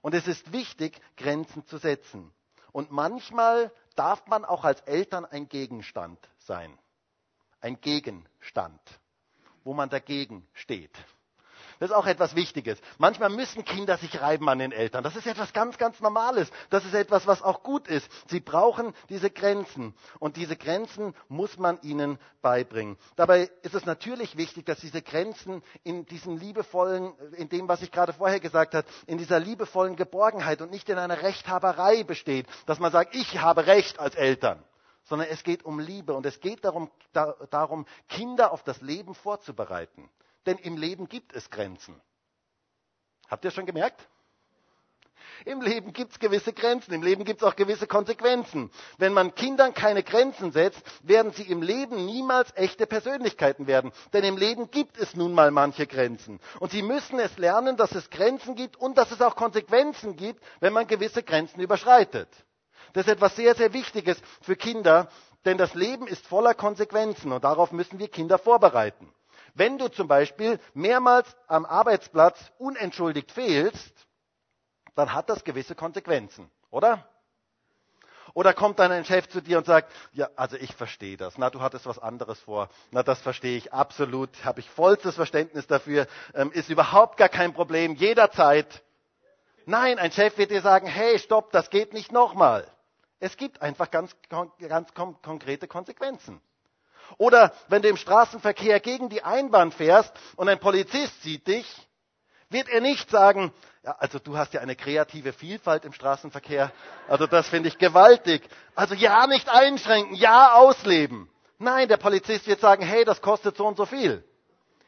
Und es ist wichtig, Grenzen zu setzen. Und manchmal darf man auch als Eltern ein Gegenstand sein. Ein Gegenstand, wo man dagegen steht. Das ist auch etwas Wichtiges. Manchmal müssen Kinder sich reiben an den Eltern. Das ist etwas ganz, ganz Normales. Das ist etwas, was auch gut ist. Sie brauchen diese Grenzen. Und diese Grenzen muss man ihnen beibringen. Dabei ist es natürlich wichtig, dass diese Grenzen in diesem liebevollen, in dem, was ich gerade vorher gesagt habe, in dieser liebevollen Geborgenheit und nicht in einer Rechthaberei besteht. Dass man sagt, ich habe Recht als Eltern sondern es geht um Liebe und es geht darum, da, darum, Kinder auf das Leben vorzubereiten. Denn im Leben gibt es Grenzen. Habt ihr schon gemerkt? Im Leben gibt es gewisse Grenzen, im Leben gibt es auch gewisse Konsequenzen. Wenn man Kindern keine Grenzen setzt, werden sie im Leben niemals echte Persönlichkeiten werden. Denn im Leben gibt es nun mal manche Grenzen. Und sie müssen es lernen, dass es Grenzen gibt und dass es auch Konsequenzen gibt, wenn man gewisse Grenzen überschreitet. Das ist etwas sehr, sehr Wichtiges für Kinder, denn das Leben ist voller Konsequenzen und darauf müssen wir Kinder vorbereiten. Wenn du zum Beispiel mehrmals am Arbeitsplatz unentschuldigt fehlst, dann hat das gewisse Konsequenzen, oder? Oder kommt dann ein Chef zu dir und sagt, ja, also ich verstehe das. Na, du hattest was anderes vor. Na, das verstehe ich absolut. Habe ich vollstes Verständnis dafür. Ähm, ist überhaupt gar kein Problem. Jederzeit. Nein, ein Chef wird dir sagen, hey, stopp, das geht nicht nochmal. Es gibt einfach ganz, ganz konkrete Konsequenzen. Oder wenn du im Straßenverkehr gegen die Einbahn fährst und ein Polizist sieht dich, wird er nicht sagen, ja, also du hast ja eine kreative Vielfalt im Straßenverkehr, also das finde ich gewaltig. Also ja, nicht einschränken, ja, ausleben. Nein, der Polizist wird sagen, hey, das kostet so und so viel.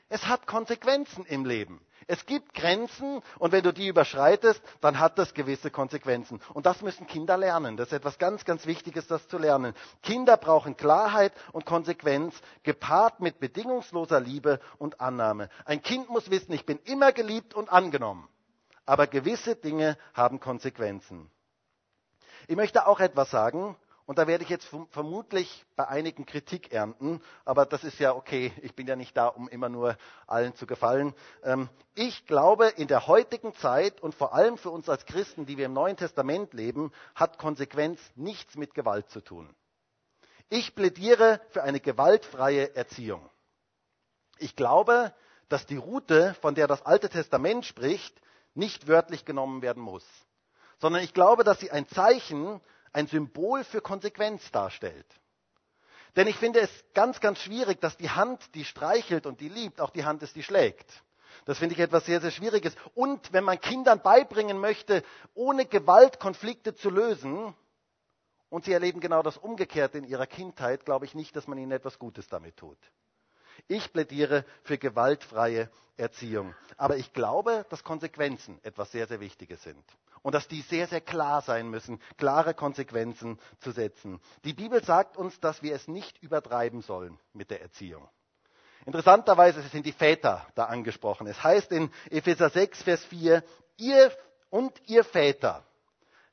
Es hat Konsequenzen im Leben. Es gibt Grenzen und wenn du die überschreitest, dann hat das gewisse Konsequenzen. Und das müssen Kinder lernen. Das ist etwas ganz, ganz Wichtiges, das zu lernen. Kinder brauchen Klarheit und Konsequenz, gepaart mit bedingungsloser Liebe und Annahme. Ein Kind muss wissen, ich bin immer geliebt und angenommen. Aber gewisse Dinge haben Konsequenzen. Ich möchte auch etwas sagen, und da werde ich jetzt vermutlich bei einigen Kritik ernten, aber das ist ja okay. Ich bin ja nicht da, um immer nur allen zu gefallen. Ähm, ich glaube, in der heutigen Zeit und vor allem für uns als Christen, die wir im Neuen Testament leben, hat Konsequenz nichts mit Gewalt zu tun. Ich plädiere für eine gewaltfreie Erziehung. Ich glaube, dass die Route, von der das Alte Testament spricht, nicht wörtlich genommen werden muss, sondern ich glaube, dass sie ein Zeichen ein Symbol für Konsequenz darstellt. Denn ich finde es ganz, ganz schwierig, dass die Hand, die streichelt und die liebt, auch die Hand ist, die schlägt. Das finde ich etwas sehr, sehr Schwieriges. Und wenn man Kindern beibringen möchte, ohne Gewalt Konflikte zu lösen, und sie erleben genau das Umgekehrte in ihrer Kindheit, glaube ich nicht, dass man ihnen etwas Gutes damit tut. Ich plädiere für gewaltfreie Erziehung. Aber ich glaube, dass Konsequenzen etwas sehr, sehr Wichtiges sind. Und dass die sehr, sehr klar sein müssen, klare Konsequenzen zu setzen. Die Bibel sagt uns, dass wir es nicht übertreiben sollen mit der Erziehung. Interessanterweise sind die Väter da angesprochen. Es heißt in Epheser 6, Vers 4, ihr und ihr Väter,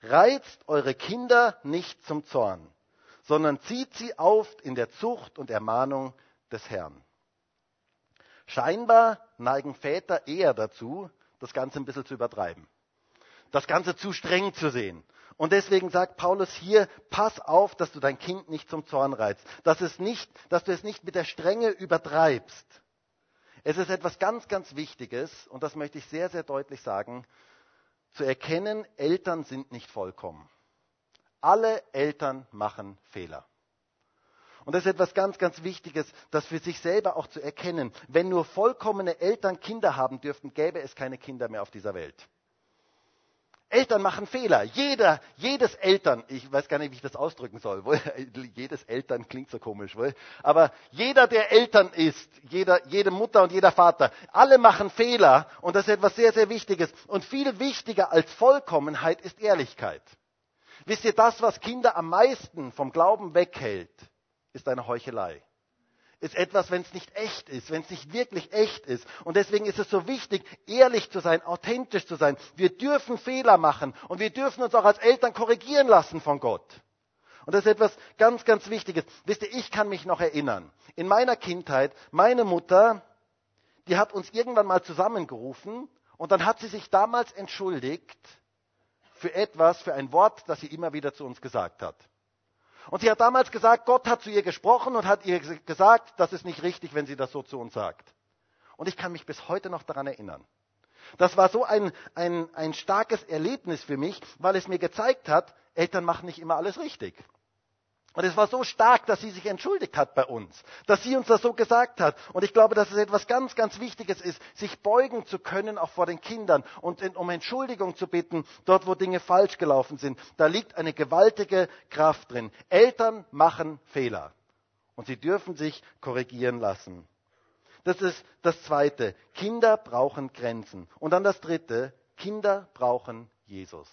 reizt eure Kinder nicht zum Zorn, sondern zieht sie auf in der Zucht und Ermahnung des Herrn. Scheinbar neigen Väter eher dazu, das Ganze ein bisschen zu übertreiben. Das Ganze zu streng zu sehen. Und deswegen sagt Paulus hier, pass auf, dass du dein Kind nicht zum Zorn reizt, dass, es nicht, dass du es nicht mit der Strenge übertreibst. Es ist etwas ganz, ganz Wichtiges, und das möchte ich sehr, sehr deutlich sagen, zu erkennen, Eltern sind nicht vollkommen. Alle Eltern machen Fehler. Und das ist etwas ganz, ganz Wichtiges, das für sich selber auch zu erkennen. Wenn nur vollkommene Eltern Kinder haben dürften, gäbe es keine Kinder mehr auf dieser Welt. Eltern machen Fehler. Jeder, jedes Eltern, ich weiß gar nicht, wie ich das ausdrücken soll. Wohl, jedes Eltern klingt so komisch, wohl. aber jeder, der Eltern ist, jeder, jede Mutter und jeder Vater, alle machen Fehler und das ist etwas sehr, sehr Wichtiges. Und viel wichtiger als Vollkommenheit ist Ehrlichkeit. Wisst ihr, das, was Kinder am meisten vom Glauben weghält, ist eine Heuchelei ist etwas, wenn es nicht echt ist, wenn es nicht wirklich echt ist. Und deswegen ist es so wichtig, ehrlich zu sein, authentisch zu sein. Wir dürfen Fehler machen und wir dürfen uns auch als Eltern korrigieren lassen von Gott. Und das ist etwas ganz, ganz Wichtiges. Wisst ihr, ich kann mich noch erinnern. In meiner Kindheit, meine Mutter, die hat uns irgendwann mal zusammengerufen und dann hat sie sich damals entschuldigt für etwas, für ein Wort, das sie immer wieder zu uns gesagt hat. Und sie hat damals gesagt, Gott hat zu ihr gesprochen und hat ihr gesagt, das ist nicht richtig, wenn sie das so zu uns sagt. Und ich kann mich bis heute noch daran erinnern. Das war so ein, ein, ein starkes Erlebnis für mich, weil es mir gezeigt hat, Eltern machen nicht immer alles richtig. Und es war so stark, dass sie sich entschuldigt hat bei uns, dass sie uns das so gesagt hat. Und ich glaube, dass es etwas ganz, ganz Wichtiges ist, sich beugen zu können, auch vor den Kindern und um Entschuldigung zu bitten, dort, wo Dinge falsch gelaufen sind. Da liegt eine gewaltige Kraft drin. Eltern machen Fehler und sie dürfen sich korrigieren lassen. Das ist das Zweite. Kinder brauchen Grenzen. Und dann das Dritte. Kinder brauchen Jesus.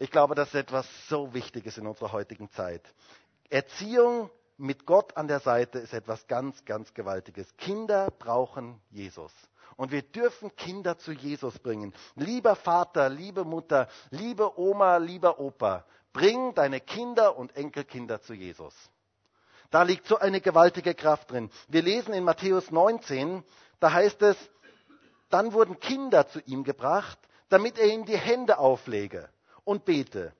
Ich glaube, das ist etwas so Wichtiges in unserer heutigen Zeit. Erziehung mit Gott an der Seite ist etwas ganz, ganz Gewaltiges. Kinder brauchen Jesus. Und wir dürfen Kinder zu Jesus bringen. Lieber Vater, liebe Mutter, liebe Oma, lieber Opa, bring deine Kinder und Enkelkinder zu Jesus. Da liegt so eine gewaltige Kraft drin. Wir lesen in Matthäus 19, da heißt es, dann wurden Kinder zu ihm gebracht, damit er ihnen die Hände auflege und bete.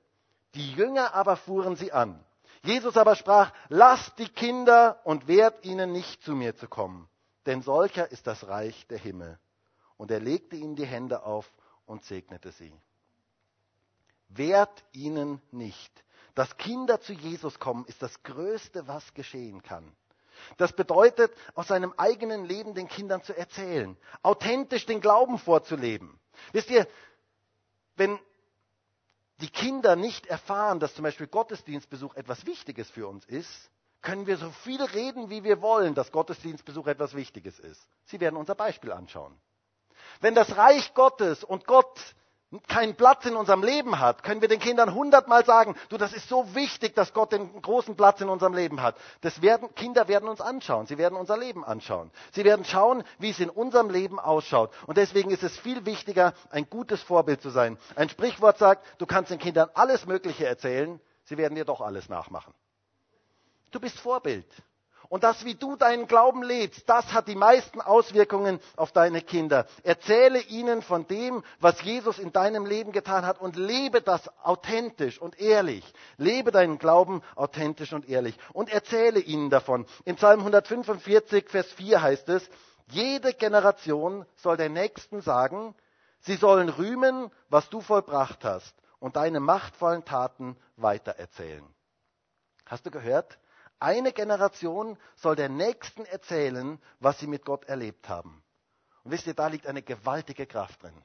Die Jünger aber fuhren sie an. Jesus aber sprach, lasst die Kinder und wehrt ihnen nicht zu mir zu kommen, denn solcher ist das Reich der Himmel. Und er legte ihnen die Hände auf und segnete sie. Wehrt ihnen nicht. Dass Kinder zu Jesus kommen, ist das Größte, was geschehen kann. Das bedeutet, aus seinem eigenen Leben den Kindern zu erzählen, authentisch den Glauben vorzuleben. Wisst ihr, wenn die Kinder nicht erfahren, dass zum Beispiel Gottesdienstbesuch etwas Wichtiges für uns ist, können wir so viel reden, wie wir wollen, dass Gottesdienstbesuch etwas Wichtiges ist. Sie werden unser Beispiel anschauen. Wenn das Reich Gottes und Gott keinen Platz in unserem Leben hat, können wir den Kindern hundertmal sagen, du, das ist so wichtig, dass Gott den großen Platz in unserem Leben hat. Das werden, Kinder werden uns anschauen, sie werden unser Leben anschauen. Sie werden schauen, wie es in unserem Leben ausschaut. Und deswegen ist es viel wichtiger, ein gutes Vorbild zu sein. Ein Sprichwort sagt, du kannst den Kindern alles Mögliche erzählen, sie werden dir doch alles nachmachen. Du bist Vorbild. Und das, wie du deinen Glauben lebst, das hat die meisten Auswirkungen auf deine Kinder. Erzähle ihnen von dem, was Jesus in deinem Leben getan hat und lebe das authentisch und ehrlich. Lebe deinen Glauben authentisch und ehrlich und erzähle ihnen davon. Im Psalm 145, Vers 4 heißt es, jede Generation soll der Nächsten sagen, sie sollen rühmen, was du vollbracht hast und deine machtvollen Taten weitererzählen. Hast du gehört? Eine Generation soll der nächsten erzählen, was sie mit Gott erlebt haben. Und wisst ihr, da liegt eine gewaltige Kraft drin.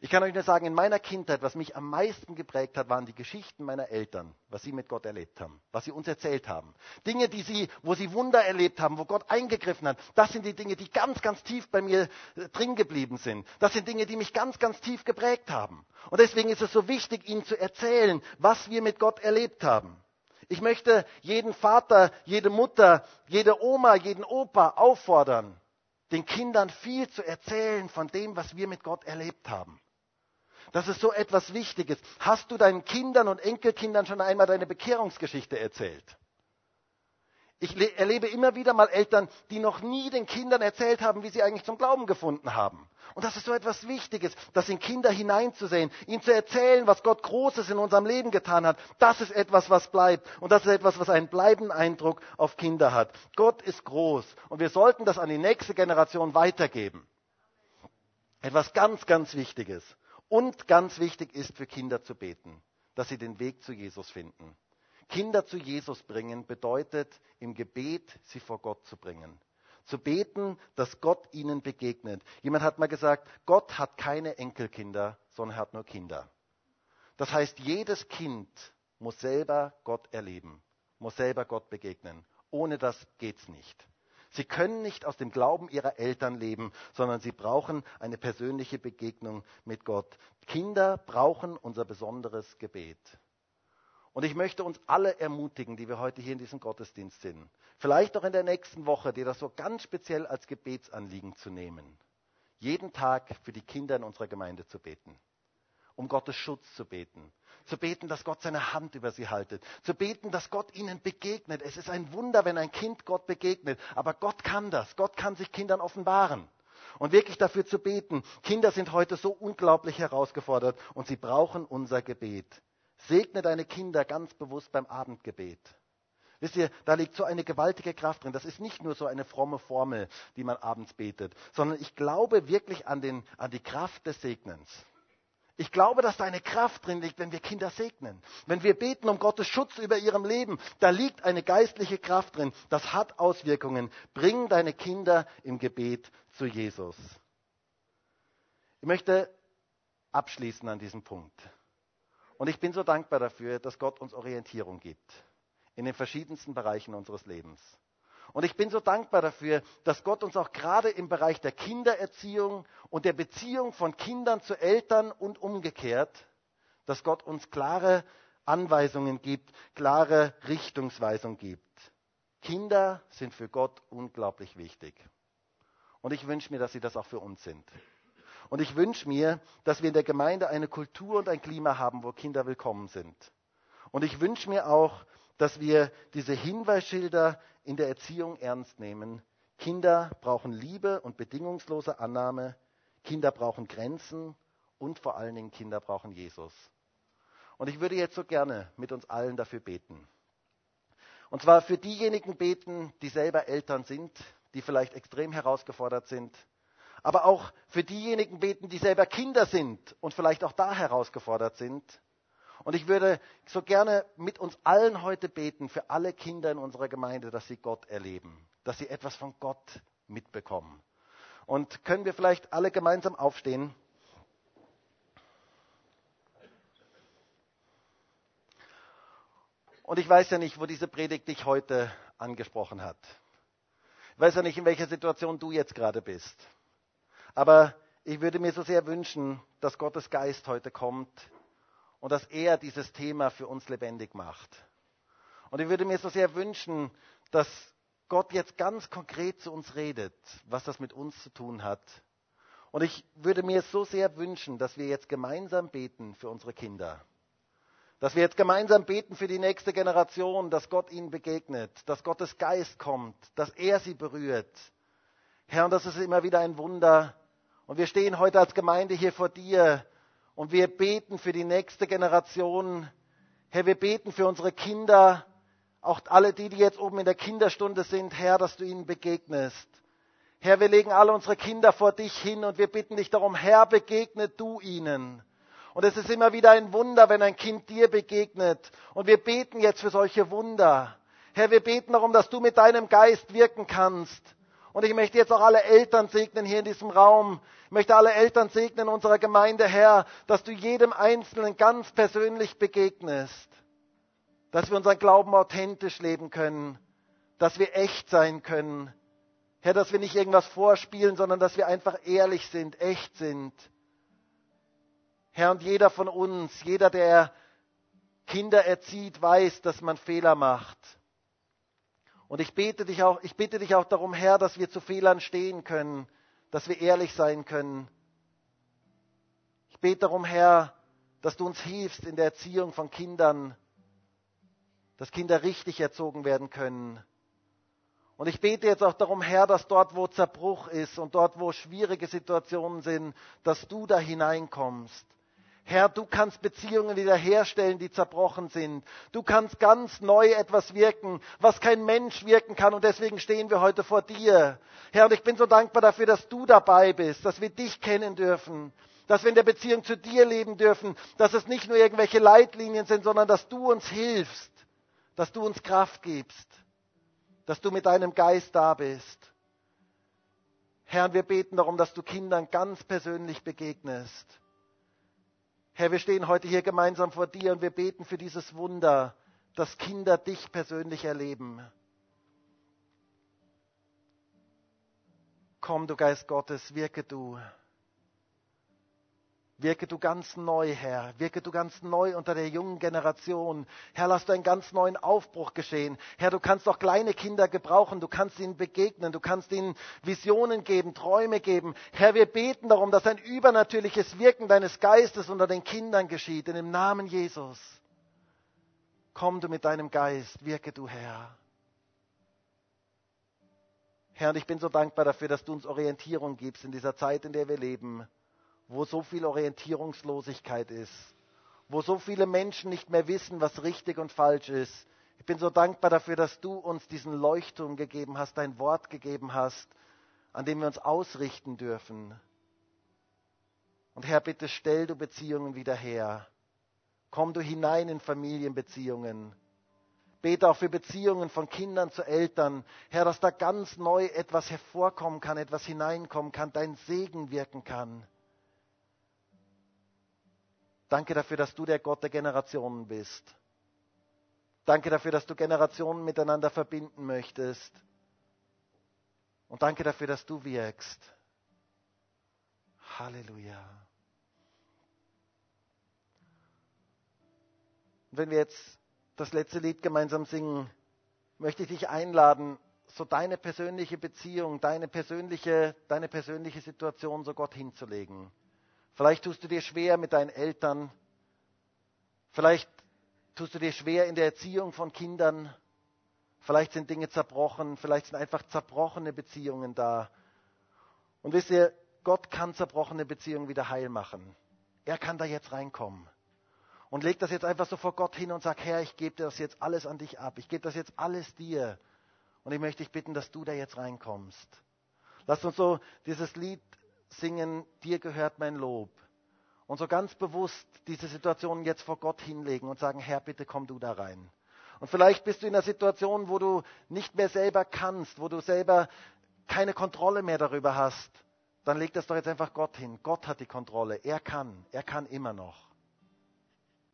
Ich kann euch nur sagen, in meiner Kindheit, was mich am meisten geprägt hat, waren die Geschichten meiner Eltern, was sie mit Gott erlebt haben, was sie uns erzählt haben. Dinge, die sie, wo sie Wunder erlebt haben, wo Gott eingegriffen hat. Das sind die Dinge, die ganz, ganz tief bei mir äh, drin geblieben sind. Das sind Dinge, die mich ganz, ganz tief geprägt haben. Und deswegen ist es so wichtig, ihnen zu erzählen, was wir mit Gott erlebt haben. Ich möchte jeden Vater, jede Mutter, jede Oma, jeden Opa auffordern, den Kindern viel zu erzählen von dem, was wir mit Gott erlebt haben. Das ist so etwas Wichtiges. Hast du deinen Kindern und Enkelkindern schon einmal deine Bekehrungsgeschichte erzählt? Ich erlebe immer wieder mal Eltern, die noch nie den Kindern erzählt haben, wie sie eigentlich zum Glauben gefunden haben. Und das ist so etwas Wichtiges, das in Kinder hineinzusehen, ihnen zu erzählen, was Gott Großes in unserem Leben getan hat. Das ist etwas, was bleibt. Und das ist etwas, was einen bleibenden Eindruck auf Kinder hat. Gott ist groß. Und wir sollten das an die nächste Generation weitergeben. Etwas ganz, ganz Wichtiges. Und ganz wichtig ist für Kinder zu beten, dass sie den Weg zu Jesus finden. Kinder zu Jesus bringen bedeutet im Gebet sie vor Gott zu bringen. Zu beten, dass Gott ihnen begegnet. Jemand hat mal gesagt, Gott hat keine Enkelkinder, sondern hat nur Kinder. Das heißt, jedes Kind muss selber Gott erleben, muss selber Gott begegnen. Ohne das geht's nicht. Sie können nicht aus dem Glauben ihrer Eltern leben, sondern sie brauchen eine persönliche Begegnung mit Gott. Kinder brauchen unser besonderes Gebet. Und ich möchte uns alle ermutigen, die wir heute hier in diesem Gottesdienst sind, vielleicht auch in der nächsten Woche, dir das so ganz speziell als Gebetsanliegen zu nehmen, jeden Tag für die Kinder in unserer Gemeinde zu beten, um Gottes Schutz zu beten, zu beten, dass Gott seine Hand über sie haltet, zu beten, dass Gott ihnen begegnet. Es ist ein Wunder, wenn ein Kind Gott begegnet, aber Gott kann das, Gott kann sich Kindern offenbaren. Und wirklich dafür zu beten. Kinder sind heute so unglaublich herausgefordert und sie brauchen unser Gebet. Segne deine Kinder ganz bewusst beim Abendgebet. Wisst ihr, da liegt so eine gewaltige Kraft drin. Das ist nicht nur so eine fromme Formel, die man abends betet, sondern ich glaube wirklich an, den, an die Kraft des Segnens. Ich glaube, dass da eine Kraft drin liegt, wenn wir Kinder segnen. Wenn wir beten um Gottes Schutz über ihrem Leben, da liegt eine geistliche Kraft drin. Das hat Auswirkungen. Bring deine Kinder im Gebet zu Jesus. Ich möchte abschließen an diesem Punkt. Und ich bin so dankbar dafür, dass Gott uns Orientierung gibt in den verschiedensten Bereichen unseres Lebens. Und ich bin so dankbar dafür, dass Gott uns auch gerade im Bereich der Kindererziehung und der Beziehung von Kindern zu Eltern und umgekehrt, dass Gott uns klare Anweisungen gibt, klare Richtungsweisung gibt. Kinder sind für Gott unglaublich wichtig. Und ich wünsche mir, dass sie das auch für uns sind. Und ich wünsche mir, dass wir in der Gemeinde eine Kultur und ein Klima haben, wo Kinder willkommen sind. Und ich wünsche mir auch, dass wir diese Hinweisschilder in der Erziehung ernst nehmen. Kinder brauchen Liebe und bedingungslose Annahme. Kinder brauchen Grenzen und vor allen Dingen Kinder brauchen Jesus. Und ich würde jetzt so gerne mit uns allen dafür beten. Und zwar für diejenigen beten, die selber Eltern sind, die vielleicht extrem herausgefordert sind, aber auch für diejenigen beten, die selber Kinder sind und vielleicht auch da herausgefordert sind. Und ich würde so gerne mit uns allen heute beten, für alle Kinder in unserer Gemeinde, dass sie Gott erleben, dass sie etwas von Gott mitbekommen. Und können wir vielleicht alle gemeinsam aufstehen? Und ich weiß ja nicht, wo diese Predigt dich heute angesprochen hat. Ich weiß ja nicht, in welcher Situation du jetzt gerade bist. Aber ich würde mir so sehr wünschen, dass Gottes Geist heute kommt und dass er dieses Thema für uns lebendig macht. Und ich würde mir so sehr wünschen, dass Gott jetzt ganz konkret zu uns redet, was das mit uns zu tun hat. Und ich würde mir so sehr wünschen, dass wir jetzt gemeinsam beten für unsere Kinder. Dass wir jetzt gemeinsam beten für die nächste Generation, dass Gott ihnen begegnet, dass Gottes Geist kommt, dass er sie berührt. Herr, und das ist immer wieder ein Wunder, und wir stehen heute als Gemeinde hier vor dir und wir beten für die nächste Generation. Herr, wir beten für unsere Kinder, auch alle die, die jetzt oben in der Kinderstunde sind, Herr, dass du ihnen begegnest. Herr, wir legen alle unsere Kinder vor dich hin und wir bitten dich darum, Herr, begegne du ihnen. Und es ist immer wieder ein Wunder, wenn ein Kind dir begegnet. Und wir beten jetzt für solche Wunder. Herr, wir beten darum, dass du mit deinem Geist wirken kannst. Und ich möchte jetzt auch alle Eltern segnen hier in diesem Raum. Ich möchte alle Eltern segnen in unserer Gemeinde, Herr, dass du jedem Einzelnen ganz persönlich begegnest. Dass wir unseren Glauben authentisch leben können. Dass wir echt sein können. Herr, dass wir nicht irgendwas vorspielen, sondern dass wir einfach ehrlich sind, echt sind. Herr, und jeder von uns, jeder, der Kinder erzieht, weiß, dass man Fehler macht. Und ich bete dich auch, ich bitte dich auch darum, Herr, dass wir zu Fehlern stehen können, dass wir ehrlich sein können. Ich bete darum, Herr, dass du uns hilfst in der Erziehung von Kindern, dass Kinder richtig erzogen werden können Und ich bete jetzt auch darum, Herr, dass dort, wo Zerbruch ist und dort, wo schwierige Situationen sind, dass du da hineinkommst. Herr, du kannst Beziehungen wiederherstellen, die zerbrochen sind. Du kannst ganz neu etwas wirken, was kein Mensch wirken kann. Und deswegen stehen wir heute vor dir. Herr, und ich bin so dankbar dafür, dass du dabei bist, dass wir dich kennen dürfen, dass wir in der Beziehung zu dir leben dürfen, dass es nicht nur irgendwelche Leitlinien sind, sondern dass du uns hilfst, dass du uns Kraft gibst, dass du mit deinem Geist da bist. Herr, wir beten darum, dass du Kindern ganz persönlich begegnest Herr, wir stehen heute hier gemeinsam vor dir und wir beten für dieses Wunder, dass Kinder dich persönlich erleben. Komm, du Geist Gottes, wirke du. Wirke du ganz neu, Herr. Wirke du ganz neu unter der jungen Generation. Herr, lass du einen ganz neuen Aufbruch geschehen. Herr, du kannst auch kleine Kinder gebrauchen. Du kannst ihnen begegnen. Du kannst ihnen Visionen geben, Träume geben. Herr, wir beten darum, dass ein übernatürliches Wirken deines Geistes unter den Kindern geschieht. In dem Namen Jesus. Komm du mit deinem Geist. Wirke du, Herr. Herr, und ich bin so dankbar dafür, dass du uns Orientierung gibst in dieser Zeit, in der wir leben wo so viel Orientierungslosigkeit ist, wo so viele Menschen nicht mehr wissen, was richtig und falsch ist. Ich bin so dankbar dafür, dass du uns diesen Leuchtturm gegeben hast, dein Wort gegeben hast, an dem wir uns ausrichten dürfen. Und Herr, bitte stell du Beziehungen wieder her. Komm du hinein in Familienbeziehungen. Bete auch für Beziehungen von Kindern zu Eltern. Herr, dass da ganz neu etwas hervorkommen kann, etwas hineinkommen kann, dein Segen wirken kann. Danke dafür, dass du der Gott der Generationen bist. Danke dafür, dass du Generationen miteinander verbinden möchtest. Und danke dafür, dass du wirkst. Halleluja. Und wenn wir jetzt das letzte Lied gemeinsam singen, möchte ich dich einladen, so deine persönliche Beziehung, deine persönliche, deine persönliche Situation so Gott hinzulegen. Vielleicht tust du dir schwer mit deinen Eltern. Vielleicht tust du dir schwer in der Erziehung von Kindern. Vielleicht sind Dinge zerbrochen. Vielleicht sind einfach zerbrochene Beziehungen da. Und wisst ihr, Gott kann zerbrochene Beziehungen wieder heil machen. Er kann da jetzt reinkommen. Und leg das jetzt einfach so vor Gott hin und sag, Herr, ich gebe das jetzt alles an dich ab. Ich gebe das jetzt alles dir. Und ich möchte dich bitten, dass du da jetzt reinkommst. Lass uns so dieses Lied singen, dir gehört mein Lob. Und so ganz bewusst diese Situation jetzt vor Gott hinlegen und sagen, Herr, bitte komm du da rein. Und vielleicht bist du in einer Situation, wo du nicht mehr selber kannst, wo du selber keine Kontrolle mehr darüber hast. Dann leg das doch jetzt einfach Gott hin. Gott hat die Kontrolle. Er kann. Er kann immer noch.